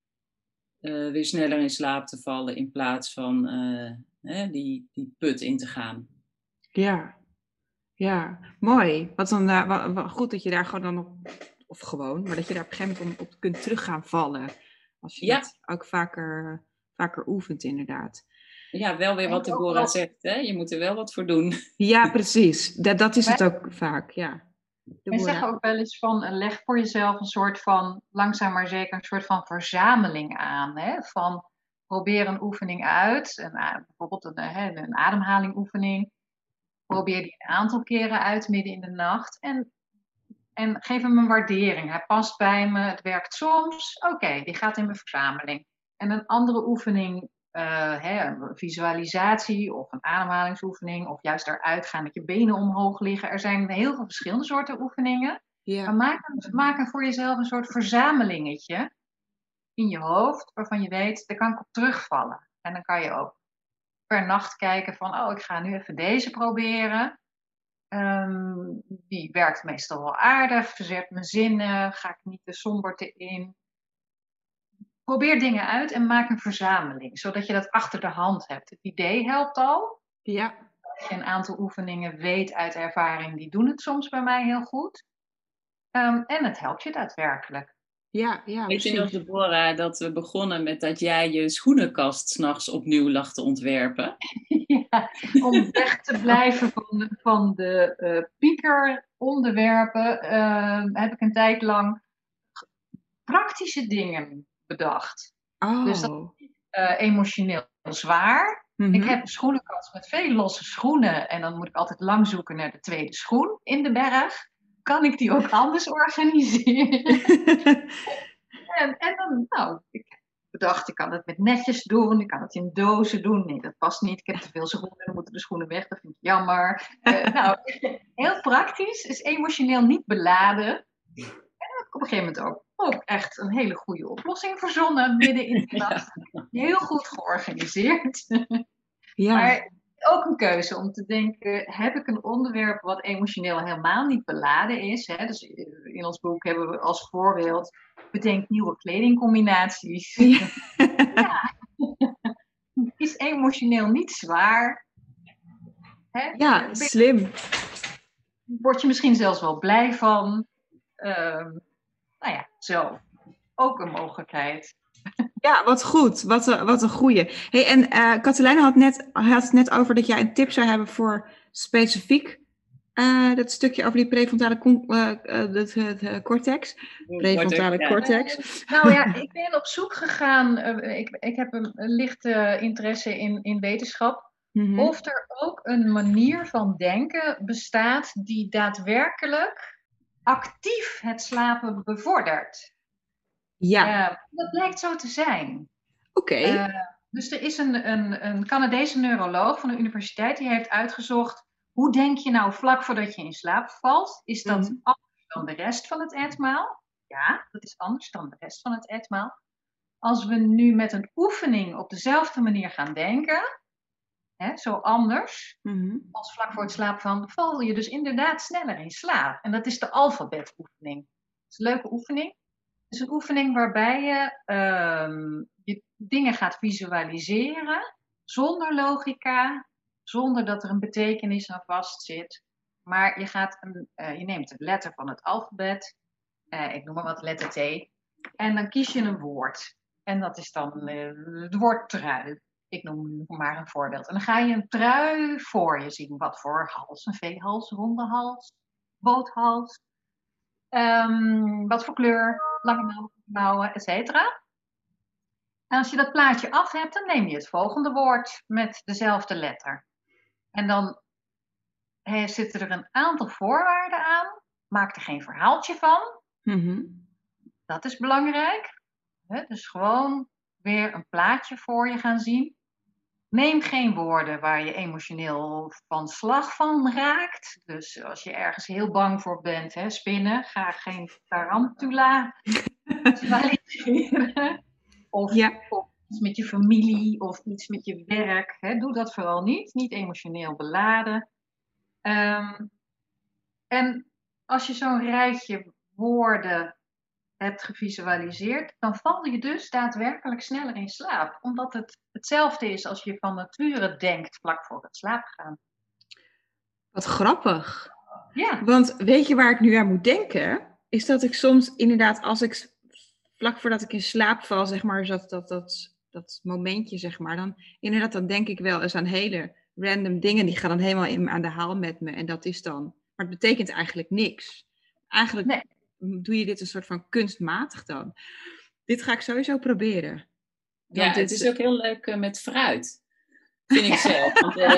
uh, weer sneller in slaap te vallen in plaats van uh, hè, die, die put in te gaan. Ja, ja, mooi. Wat dan, uh, wat, goed dat je daar gewoon dan op, of gewoon, maar dat je daar op een gegeven moment op, kunt terug gaan vallen. Als je ja. ook vaker, vaker oefent, inderdaad. Ja, wel weer wat Deborah zegt, hè? je moet er wel wat voor doen. Ja, precies. Dat, dat is het ook vaak, ja. We zeggen ook wel eens van, eh, leg voor jezelf een soort van, langzaam maar zeker, een soort van verzameling aan. Hè? Van, probeer een oefening uit, een, bijvoorbeeld een, een, een ademhalingoefening. Probeer die een aantal keren uit midden in de nacht. En, en geef hem een waardering. Hij past bij me, het werkt soms. Oké, die gaat in mijn verzameling. En een andere oefening, uh, hè, een visualisatie of een ademhalingsoefening, of juist eruit gaan met je benen omhoog liggen. Er zijn heel veel verschillende soorten oefeningen. Ja. Maar maak, maak er voor jezelf een soort verzamelingetje in je hoofd, waarvan je weet, daar kan ik op terugvallen. En dan kan je ook per nacht kijken van, oh, ik ga nu even deze proberen. Um, die werkt meestal wel aardig, verzet mijn zinnen, ga ik niet de somberte in. Probeer dingen uit en maak een verzameling, zodat je dat achter de hand hebt. Het idee helpt al. Ja. Als je een aantal oefeningen weet uit ervaring, die doen het soms bij mij heel goed. Um, en het helpt je daadwerkelijk. Ja, ja. Weet je nog, Deborah, dat we begonnen met dat jij je schoenenkast s'nachts opnieuw lag te ontwerpen? Ja, om weg te blijven van de, van de uh, piekeronderwerpen uh, heb ik een tijd lang praktische dingen bedacht. Oh. Dus dat is uh, emotioneel zwaar. Mm-hmm. Ik heb een schoonenkast met veel losse schoenen en dan moet ik altijd lang zoeken naar de tweede schoen in de berg kan ik die ook anders organiseren? en, en dan, nou, ik bedacht, ik kan het met netjes doen, ik kan het in dozen doen. Nee, dat past niet. Ik heb te veel schoenen, dan moeten de schoenen weg, dat vind ik jammer. Uh, nou, heel praktisch, is emotioneel niet beladen. Op een gegeven moment ook, ook echt een hele goede oplossing verzonnen midden in de nacht. Heel goed georganiseerd. Ja. Maar ook een keuze om te denken: heb ik een onderwerp wat emotioneel helemaal niet beladen is? Hè? Dus in ons boek hebben we als voorbeeld: bedenk nieuwe kledingcombinaties. Ja. ja. Is emotioneel niet zwaar. Hè? Ja, slim. Word je misschien zelfs wel blij van. Um, nou ja, zo. Ook een mogelijkheid. Ja, wat goed. Wat, een, wat een goeie. Hey, en uh, had, net, had het net over dat jij een tip zou hebben voor specifiek uh, dat stukje over die prefrontale uh, cortex. Prefrontale cortex. Nou ja, ik ben op zoek gegaan. ik, ik heb een, lichte interesse in, in wetenschap. Mm -hmm. Of er ook een manier van denken bestaat die daadwerkelijk actief het slapen bevordert. Ja. Uh, dat blijkt zo te zijn. Oké. Okay. Uh, eh, dus er is een, een, een Canadese neuroloog van de universiteit die heeft uitgezocht hoe denk je nou vlak voordat je in slaap valt? Is dat mm. anders dan de rest van het etmaal? Ja, dat is anders dan de rest van het etmaal. Als we nu met een oefening op dezelfde manier gaan denken, hè, zo anders, mm-hmm. als vlak voor het slapen van, val je dus inderdaad sneller in slaap. En dat is de alfabetoefening. Dat is een leuke oefening. Het is een oefening waarbij je, um, je dingen gaat visualiseren zonder logica, zonder dat er een betekenis aan vastzit. Maar je, gaat een, uh, je neemt een letter van het alfabet, uh, ik noem maar wat letter T, en dan kies je een woord. En dat is dan uh, het woord trui. Ik noem maar een voorbeeld. En dan ga je een trui voor je zien. Wat voor hals? Een veehals, ronde hals, boothals. Um, wat voor kleur? lange mouwen, et cetera. En als je dat plaatje af hebt, dan neem je het volgende woord met dezelfde letter. En dan he, zitten er een aantal voorwaarden aan. Maak er geen verhaaltje van. Mm-hmm. Dat is belangrijk. dus gewoon weer een plaatje voor je gaan zien. Neem geen woorden waar je emotioneel van slag van raakt. Dus als je ergens heel bang voor bent, hè, spinnen, ga geen tarantula visualiseren. Of, of, iets met je familie of iets met je werk. Hè. Doe dat vooral niet. Niet emotioneel beladen. Um, en als je zo'n rijtje woorden hebt gevisualiseerd, dan val je dus daadwerkelijk sneller in slaap. Omdat het hetzelfde is als je van nature denkt vlak voor het slaapgaan. Wat grappig. Ja. Want weet je waar ik nu aan moet denken? Is dat ik soms inderdaad, als ik vlak voordat ik in slaap val, zeg maar, dat, dat, dat, dat momentje, zeg maar, dan inderdaad, dan denk ik wel eens aan hele random dingen, die gaan dan helemaal in, aan de haal met me. En dat is dan, maar het betekent eigenlijk niks. Eigenlijk nee doe je dit een soort van kunstmatig dan? Dit ga ik sowieso proberen. Ja, het is ook heel leuk uh, met fruit. Vind ik zelf. Want, uh,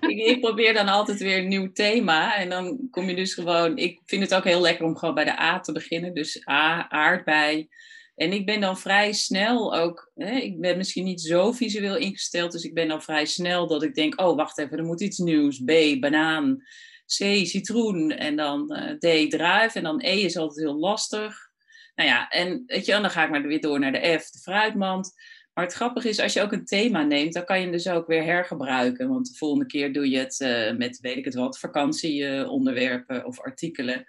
ik, ik, probeer dan altijd weer een nieuw thema. En dan kom je dus gewoon... Ik vind het ook heel lekker om gewoon bij de A te beginnen. Dus A, aardbei. En ik ben dan vrij snel ook, hè, ik ben misschien niet zo visueel ingesteld, dus ik ben dan vrij snel dat ik denk, oh wacht even, er moet iets nieuws. B, banaan. C, citroen. En dan uh, D, druif. En dan E is altijd heel lastig. Nou ja, en, weet je, en dan ga ik maar weer door naar de F, de fruitmand. Maar het grappige is, als je ook een thema neemt, dan kan je hem dus ook weer hergebruiken. Want de volgende keer doe je het uh, met, weet ik het wat, vakantieonderwerpen of artikelen.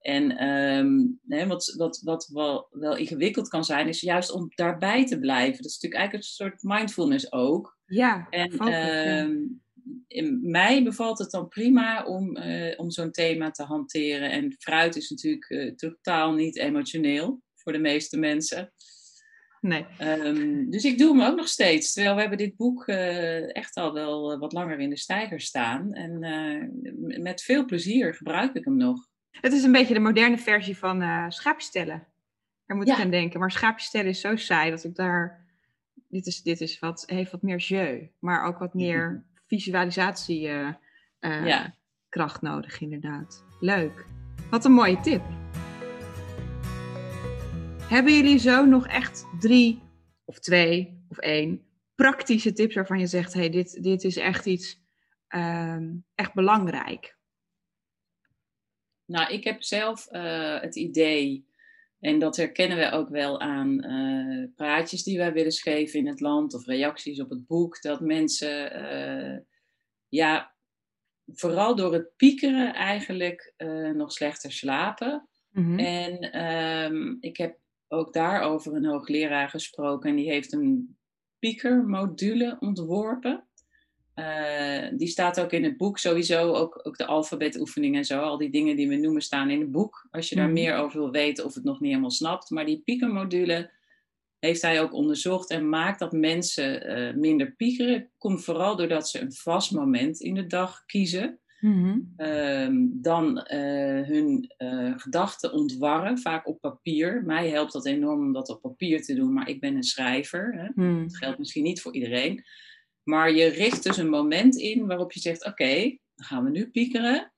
En um, nee, wat, wat, wat wel, wel ingewikkeld kan zijn, is juist om daarbij te blijven. Dat is natuurlijk eigenlijk een soort mindfulness ook. Ja, en um, in mij bevalt het dan prima om, uh, om zo'n thema te hanteren. En fruit is natuurlijk uh, totaal niet emotioneel voor de meeste mensen. Nee. Um, dus ik doe hem ook nog steeds. Terwijl we hebben dit boek uh, echt al wel wat langer in de stijger staan. En met veel plezier gebruik ik hem nog. Het is een beetje de moderne versie van uh, schaapstellen. Daar moet ja. ik aan denken. Maar schaapstellen is zo saai dat ik daar... Dit, is, dit is wat, heeft wat meer jeu. Maar ook wat meer visualisatie uh, uh, ja. kracht nodig, inderdaad. Leuk. Wat een mooie tip. Hebben jullie zo nog echt drie of twee of één praktische tips waarvan je zegt: hey, dit, dit is echt iets um, echt belangrijk? Nou, ik heb zelf uh, het idee, en dat herkennen we ook wel aan uh, praatjes die wij willen schrijven in het land of reacties op het boek, dat mensen, uh, ja, vooral door het piekeren eigenlijk nog slechter slapen. Mm-hmm. En um, ik heb ook daarover een hoogleraar gesproken en die heeft een piekermodule ontworpen. Uh, die staat ook in het boek sowieso, ook, ook de alfabetoefeningen en zo. Al die dingen die we noemen staan in het boek. Als je daar mm. meer over wil weten of het nog niet helemaal snapt. Maar die piekermodule heeft hij ook onderzocht en maakt dat mensen uh, minder piekeren. Komt vooral doordat ze een vast moment in de dag kiezen. Mm-hmm. Uh, dan uh, hun gedachten ontwarren, vaak op papier. Mij helpt dat enorm om dat op papier te doen, maar ik ben een schrijver. Hè? Mm. Dat geldt misschien niet voor iedereen. Maar je richt dus een moment in waarop je zegt: Oké, dan gaan we nu piekeren.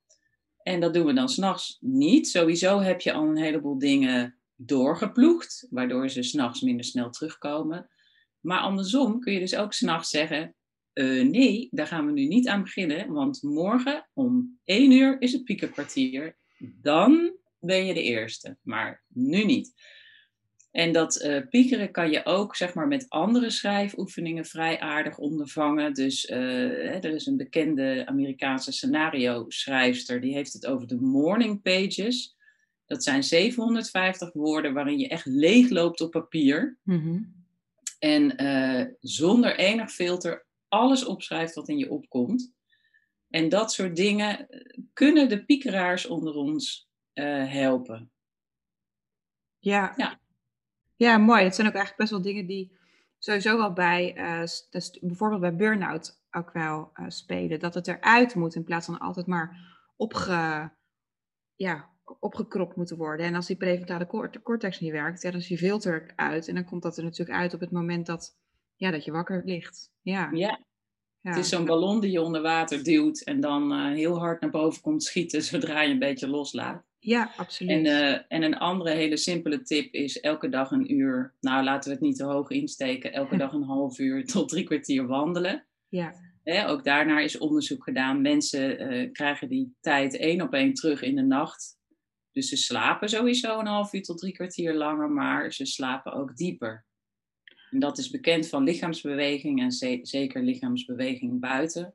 En dat doen we dan s'nachts niet. Sowieso heb je al een heleboel dingen doorgeploegd, waardoor ze s'nachts minder snel terugkomen. Maar andersom kun je dus ook s'nachts zeggen: uh, Nee, daar gaan we nu niet aan beginnen, want morgen om 1 uur is het piekerkwartier. Dan ben je de eerste, maar nu niet. En dat uh, piekeren kan je ook zeg maar, met andere schrijfoefeningen vrij aardig ondervangen. Dus uh, hè, er is een bekende Amerikaanse scenario-schrijfster, die heeft het over de morning pages. Dat zijn 750 woorden waarin je echt leeg loopt op papier. Mm-hmm. En uh, zonder enig filter alles opschrijft wat in je opkomt. En dat soort dingen kunnen de piekeraars onder ons helpen. Ja. ja. Ja, mooi. Het zijn ook eigenlijk best wel dingen die sowieso wel bij, uh, dus bijvoorbeeld bij burn-out ook wel uh, spelen. Dat het eruit moet in plaats van altijd maar opge, ja, opgekropt moeten worden. En als die prefrontale cortex niet werkt, ja, dan is die filter uit. En dan komt dat er natuurlijk uit op het moment dat, ja, dat je wakker ligt. Ja. ja. ja. Het is zo'n ballon die je onder water duwt en dan uh, heel hard naar boven komt schieten zodra je een beetje loslaat. Ja, absoluut. En, uh, en een andere hele simpele tip is elke dag een uur, nou laten we het niet te hoog insteken, elke dag een half uur tot drie kwartier wandelen. Ja. Hè, ook daarnaar is onderzoek gedaan. Mensen uh, krijgen die tijd één op één terug in de nacht. Dus ze slapen sowieso een half uur tot drie kwartier langer, maar ze slapen ook dieper. En dat is bekend van lichaamsbeweging en ze zeker lichaamsbeweging buiten.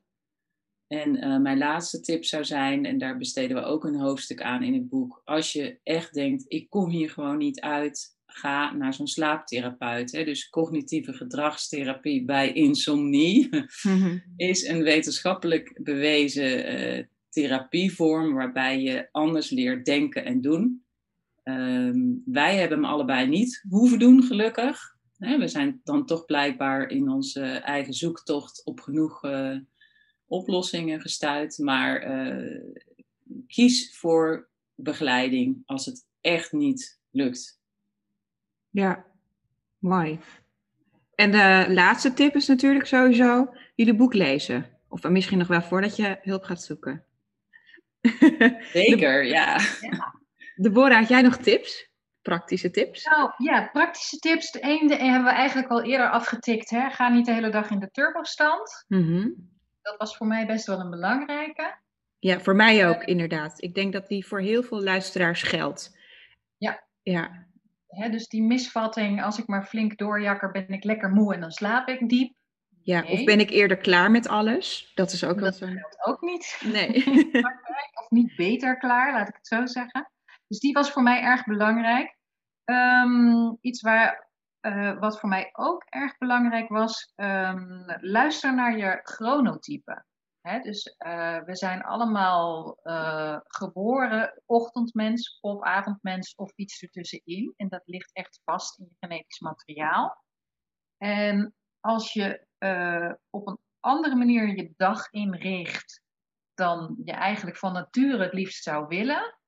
En uh, mijn laatste tip zou zijn, en daar besteden we ook een hoofdstuk aan in het boek. Als je echt denkt, ik kom hier gewoon niet uit, ga naar zo'n slaaptherapeut. Hè. Dus cognitieve gedragstherapie bij insomnie mm-hmm. is een wetenschappelijk bewezen uh, therapievorm waarbij je anders leert denken en doen. Um, wij hebben hem allebei niet hoeven doen, gelukkig. Hè, we zijn dan toch blijkbaar in onze eigen zoektocht op genoeg. Uh, oplossingen gestuurd, maar uh, kies voor begeleiding als het echt niet lukt. Ja, mooi. En de laatste tip is natuurlijk sowieso jullie boek lezen. Of misschien nog wel voordat je hulp gaat zoeken. Zeker, ja. Deborah, had jij nog tips? praktische tips? Nou ja, praktische tips. De ene hebben we eigenlijk al eerder afgetikt. Hè? Ga niet de hele dag in de turbostand. Mm Dat was voor mij best wel een belangrijke. Ja, voor mij ook inderdaad. Ik denk dat die voor heel veel luisteraars geldt. Ja. Ja. Dus die misvatting, als ik maar flink doorjakker, ben ik lekker moe en dan slaap ik diep. ja. Nee. Of ben ik eerder klaar met alles? Dat is ook wel Dat zo. geldt ook niet. Nee. of niet beter klaar, laat ik het zo zeggen. Dus die was voor mij erg belangrijk. Ehm, iets waar, eh, wat voor mij ook erg belangrijk was, ehm, luister naar je chronotype. Dus eh, we zijn allemaal eh, geboren ochtendmens of avondmens of iets ertussenin. En dat ligt echt vast in je genetisch materiaal. En als je op een andere manier je dag inricht dan je eigenlijk van nature het liefst zou willen,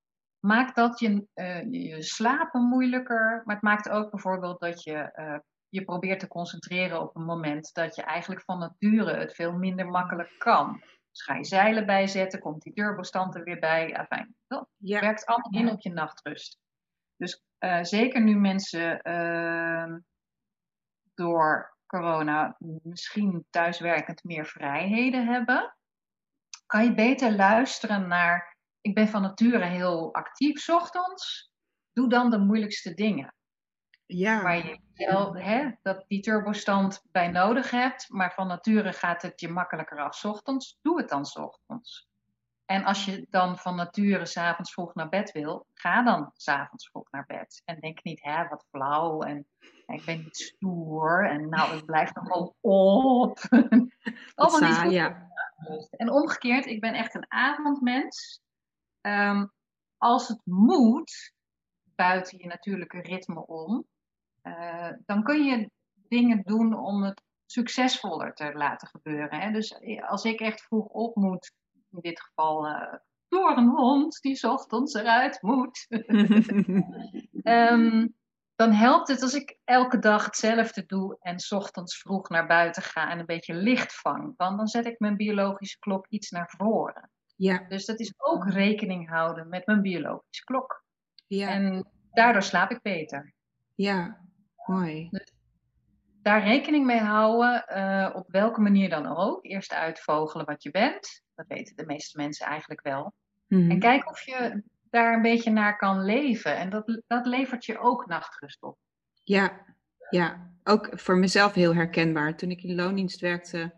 maakt dat je, eh, je, slapen moeilijker. Maar het maakt ook bijvoorbeeld dat je eh, je probeert te concentreren op een moment dat je eigenlijk van nature het veel minder makkelijk kan. Dus ga je zeilen bijzetten, komt die turbostand er weer bij. Afijn, dat Ja. werkt allemaal in op je nachtrust. Dus eh, zeker nu mensen ehm, door corona misschien thuiswerkend meer vrijheden hebben, kan je beter luisteren naar. Ik ben van nature heel actief ochtends. Doe dan de moeilijkste dingen. Ja. Waar je wel hè, dat die turbostand bij nodig hebt, maar van nature gaat het je makkelijker af ochtends. Doe het dan ochtends. En als je dan van nature s'avonds vroeg naar bed wil, ga dan s'avonds vroeg naar bed. En denk niet, hè, wat flauw en ik ben niet stoer en nou, ik blijf nog wel op. Allemaal niet goed ja. en omgekeerd, ik ben echt een avondmens. Ehm, als het moet, buiten je natuurlijke ritme om, eh, dan kun je dingen doen om het succesvoller te laten gebeuren. Hè? Dus als ik echt vroeg op moet, in dit geval eh, door een hond die 's ochtends eruit moet, Ehm, dan helpt het als ik elke dag hetzelfde doe en 's ochtends vroeg naar buiten ga en een beetje licht vang. Want dan zet ik mijn biologische klok iets naar voren. Ja. Dus dat is ook rekening houden met mijn biologische klok. Ja. En daardoor slaap ik beter. Ja. Mooi. Daar rekening mee houden, eh, op welke manier dan ook. Eerst uitvogelen wat je bent. Dat weten de meeste mensen eigenlijk wel. Mhm. En kijk of je daar een beetje naar kan leven. En dat, dat levert je ook nachtrust op. Ja, ja, ook voor mezelf heel herkenbaar. Toen ik in loondienst werkte,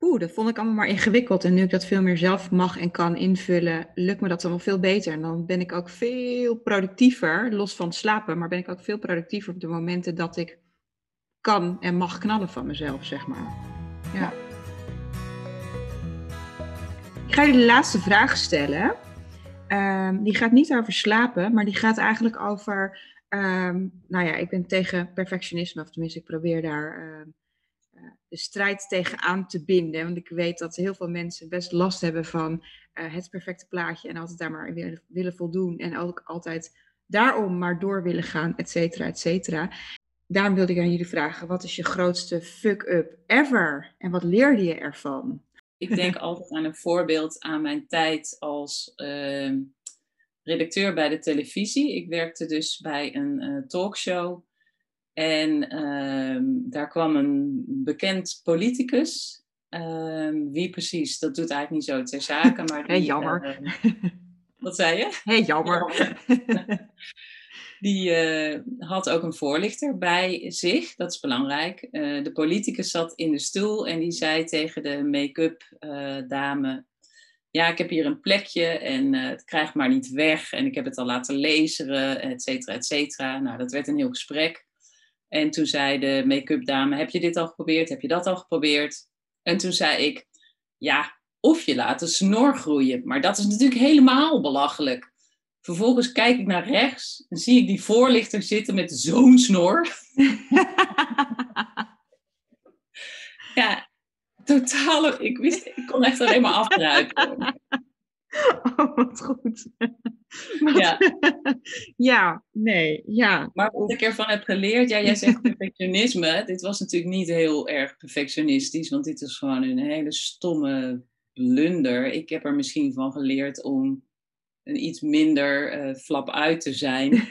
oeh, dat vond ik allemaal maar ingewikkeld. En nu ik dat veel meer zelf mag en kan invullen, lukt me dat allemaal veel beter. En dan ben ik ook veel productiever, los van slapen, maar ben ik ook veel productiever op de momenten dat ik kan en mag knallen van mezelf, zeg maar. Ja. Ik ga jullie de laatste vraag stellen. Ehm, die gaat niet over slapen, maar die gaat eigenlijk over Ehm, nou ja, ik ben tegen perfectionisme, of tenminste, ik probeer daar ehm, eh, de strijd tegen aan te binden. Want ik weet dat heel veel mensen best last hebben van eh, het perfecte plaatje en altijd daar maar willen, willen voldoen. En ook altijd daarom maar door willen gaan, et cetera, et cetera. Daarom wilde ik aan jullie vragen, wat is je grootste fuck-up ever? En wat leerde je ervan? Ik denk altijd aan een voorbeeld aan mijn tijd als ehm, redacteur bij de televisie. Ik werkte dus bij een eh, talkshow. En ehm, daar kwam een bekend politicus. Ehm, wie precies, dat doet eigenlijk niet zo ter zake. Maar die, jammer. ehm, wat zei je? Hé, jammer. Die eh, had ook een voorlichter bij zich, dat is belangrijk. Eh, de politicus zat in de stoel en die zei tegen de make-up eh, dame: Ja, ik heb hier een plekje en het krijgt maar niet weg. En ik heb het al laten lezen, et cetera, et cetera. Nou, dat werd een heel gesprek. En toen zei de make-up dame: Heb je dit al geprobeerd? Heb je dat al geprobeerd? En toen zei ik: Ja, of je laat de snor groeien. Maar dat is natuurlijk helemaal belachelijk. Vervolgens kijk ik naar rechts en zie ik die voorlichter zitten met zo'n snor. Ja, totale. Ik wist, ik kon echt alleen maar afdruipen. Oh, wat goed. Ja. ja, nee, ja. Maar wat ik ervan heb geleerd, ja, jij zegt perfectionisme. Dit was natuurlijk niet heel erg perfectionistisch, want dit is gewoon een hele stomme blunder. Ik heb er misschien van geleerd om een iets minder uh, flap uit te zijn.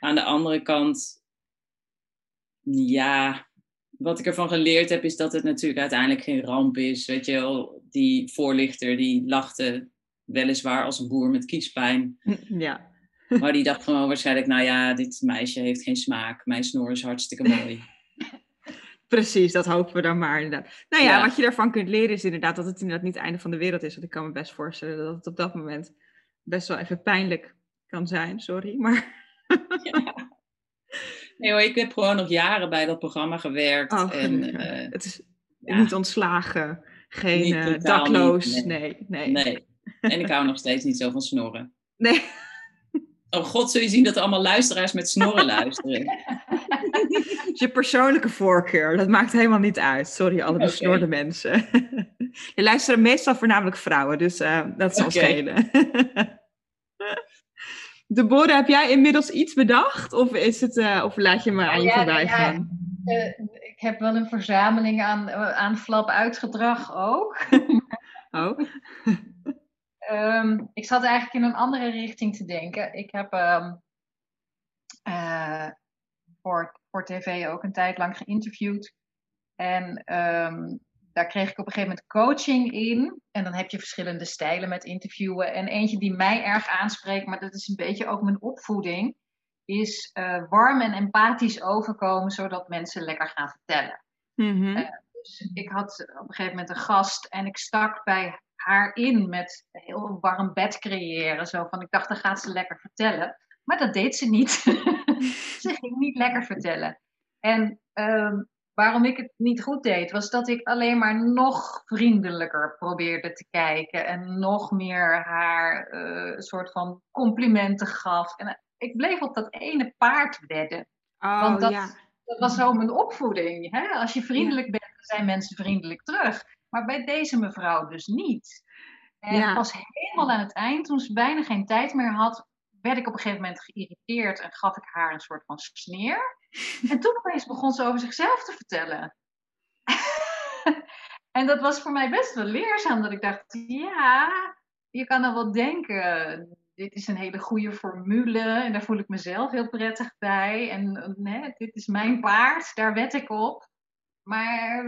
Aan de andere kant, ja, wat ik ervan geleerd heb, is dat het natuurlijk uiteindelijk geen ramp is. Weet je wel, die voorlichter die lachte weliswaar als een boer met kiespijn. Ja. Maar die dacht gewoon waarschijnlijk, nou ja, dit meisje heeft geen smaak. Mijn snor is hartstikke mooi. Precies, dat hopen we dan maar inderdaad. Nou ja, wat je daarvan kunt leren is inderdaad dat het inderdaad niet het einde van de wereld is. Want ik kan me best voorstellen dat het op dat moment best wel even pijnlijk kan zijn. Sorry, maar... Ja. Nee hoor, ik heb gewoon nog jaren bij dat programma gewerkt. Oh, en, uh, het is niet ontslagen, geen uh, dakloos. nee. nee. nee. En ik hou nog steeds niet zo van snorren. Nee. Oh god, zul je zien dat er allemaal luisteraars met snorren luisteren. je persoonlijke voorkeur, dat maakt helemaal niet uit. Sorry, alle besnorde mensen. je luisteren meestal voornamelijk vrouwen, dus uh, dat zal okay. schelen. Deborah, heb jij inmiddels iets bedacht? Of, is het, uh, of laat je me aan je ja, voorbij gaan? Ja, uh, ik heb wel een verzameling aan, aan flap uitgedrag ook. oh. um, ik zat eigenlijk in een andere richting te denken. Ik heb um, uh, voor, voor tv ook een tijd lang geïnterviewd. En um, daar kreeg ik op een gegeven moment coaching in. En dan heb je verschillende stijlen met interviewen. En eentje die mij erg aanspreekt, maar dat is een beetje ook mijn opvoeding, is uh, warm en empathisch overkomen, zodat mensen lekker gaan vertellen. Mm-hmm. Uh, dus ik had op een gegeven moment een gast en ik stak bij haar in met een heel warm bed creëren. Zo van, ik dacht, dan gaat ze lekker vertellen. Maar dat deed ze niet. ze ging niet lekker vertellen. En um, waarom ik het niet goed deed, was dat ik alleen maar nog vriendelijker probeerde te kijken. En nog meer haar uh, soort van complimenten gaf. En uh, ik bleef op dat ene paard wedden. Oh, Want dat, ja. dat was zo mijn opvoeding. Hè? Als je vriendelijk ja. bent, zijn mensen vriendelijk terug. Maar bij deze mevrouw dus niet. En ja. pas helemaal aan het eind, toen ze bijna geen tijd meer had, werd ik op een gegeven moment geïrriteerd en gaf ik haar een soort van sneer. En toen begon ze over zichzelf te vertellen. en dat was voor mij best wel leerzaam, dat ik dacht, ja, je kan dan wel denken, dit is een hele goede formule en daar voel ik mezelf heel prettig bij. En dit is mijn paard, daar wed ik op. Maar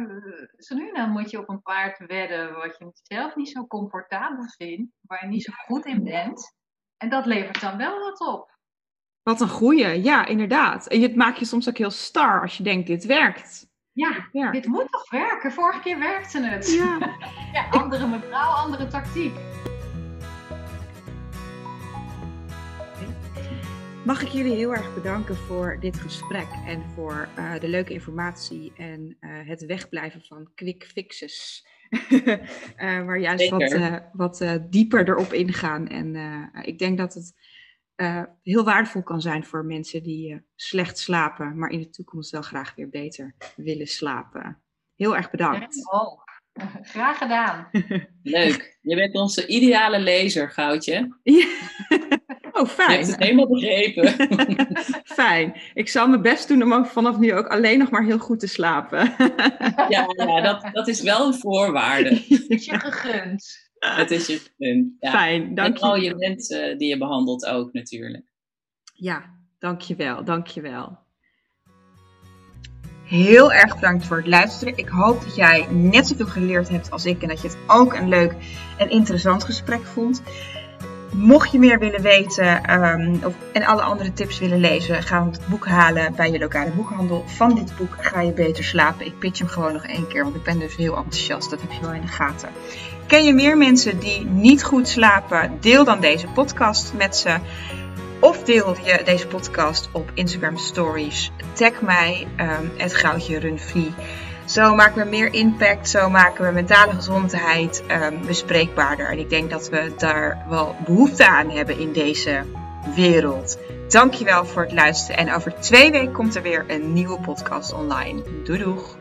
zo nu dan moet je op een paard wedden wat je zelf niet zo comfortabel vindt, waar je niet zo goed in bent. En dat levert dan wel wat op. Wat een goeie, ja, inderdaad. En het maakt je soms ook heel star als je denkt, dit werkt. Ja, ja. dit moet toch werken? Vorige keer werkte het. Ja, ja andere mevrouw, andere tactiek. Mag ik jullie heel erg bedanken voor dit gesprek en voor uh, de leuke informatie en uh, het wegblijven van quick fixes. uh, waar juist wat, wat dieper erop ingaan. En ik denk dat het heel waardevol kan zijn voor mensen die slecht slapen, maar in de toekomst wel graag weer beter willen slapen. Heel erg bedankt. Oh, graag gedaan. Leuk. Je bent onze ideale lezer, Goudje. Ja. Oh, fijn. Je hebt het helemaal begrepen. fijn. Ik zal mijn best doen om vanaf nu ook alleen nog maar heel goed te slapen. ja, ja dat, dat is wel een voorwaarde. Is je gegund. Het is je gegund. Ja. Fijn, dank je. En al je mensen die je behandelt ook natuurlijk. Ja, dankjewel, dankjewel. Heel erg bedankt voor het luisteren. Ik hoop dat jij net zoveel geleerd hebt als ik en dat je het ook een leuk en interessant gesprek vond. Mocht je meer willen weten um, of, en alle andere tips willen lezen, ga het boek halen bij je lokale boekhandel. Van dit boek ga je beter slapen. Ik pitch hem gewoon nog één keer, want ik ben dus heel enthousiast. Dat heb je wel in de gaten. Ken je meer mensen die niet goed slapen? Deel dan deze podcast met ze. Of deel je deze podcast op Instagram Stories. Tag mij, um, het goudje runfree. Zo maken we meer impact, zo maken we mentale gezondheid um, bespreekbaarder. En ik denk dat we daar wel behoefte aan hebben in deze wereld. Dankjewel voor het luisteren en over twee weken komt er weer een nieuwe podcast online. Doei doeg!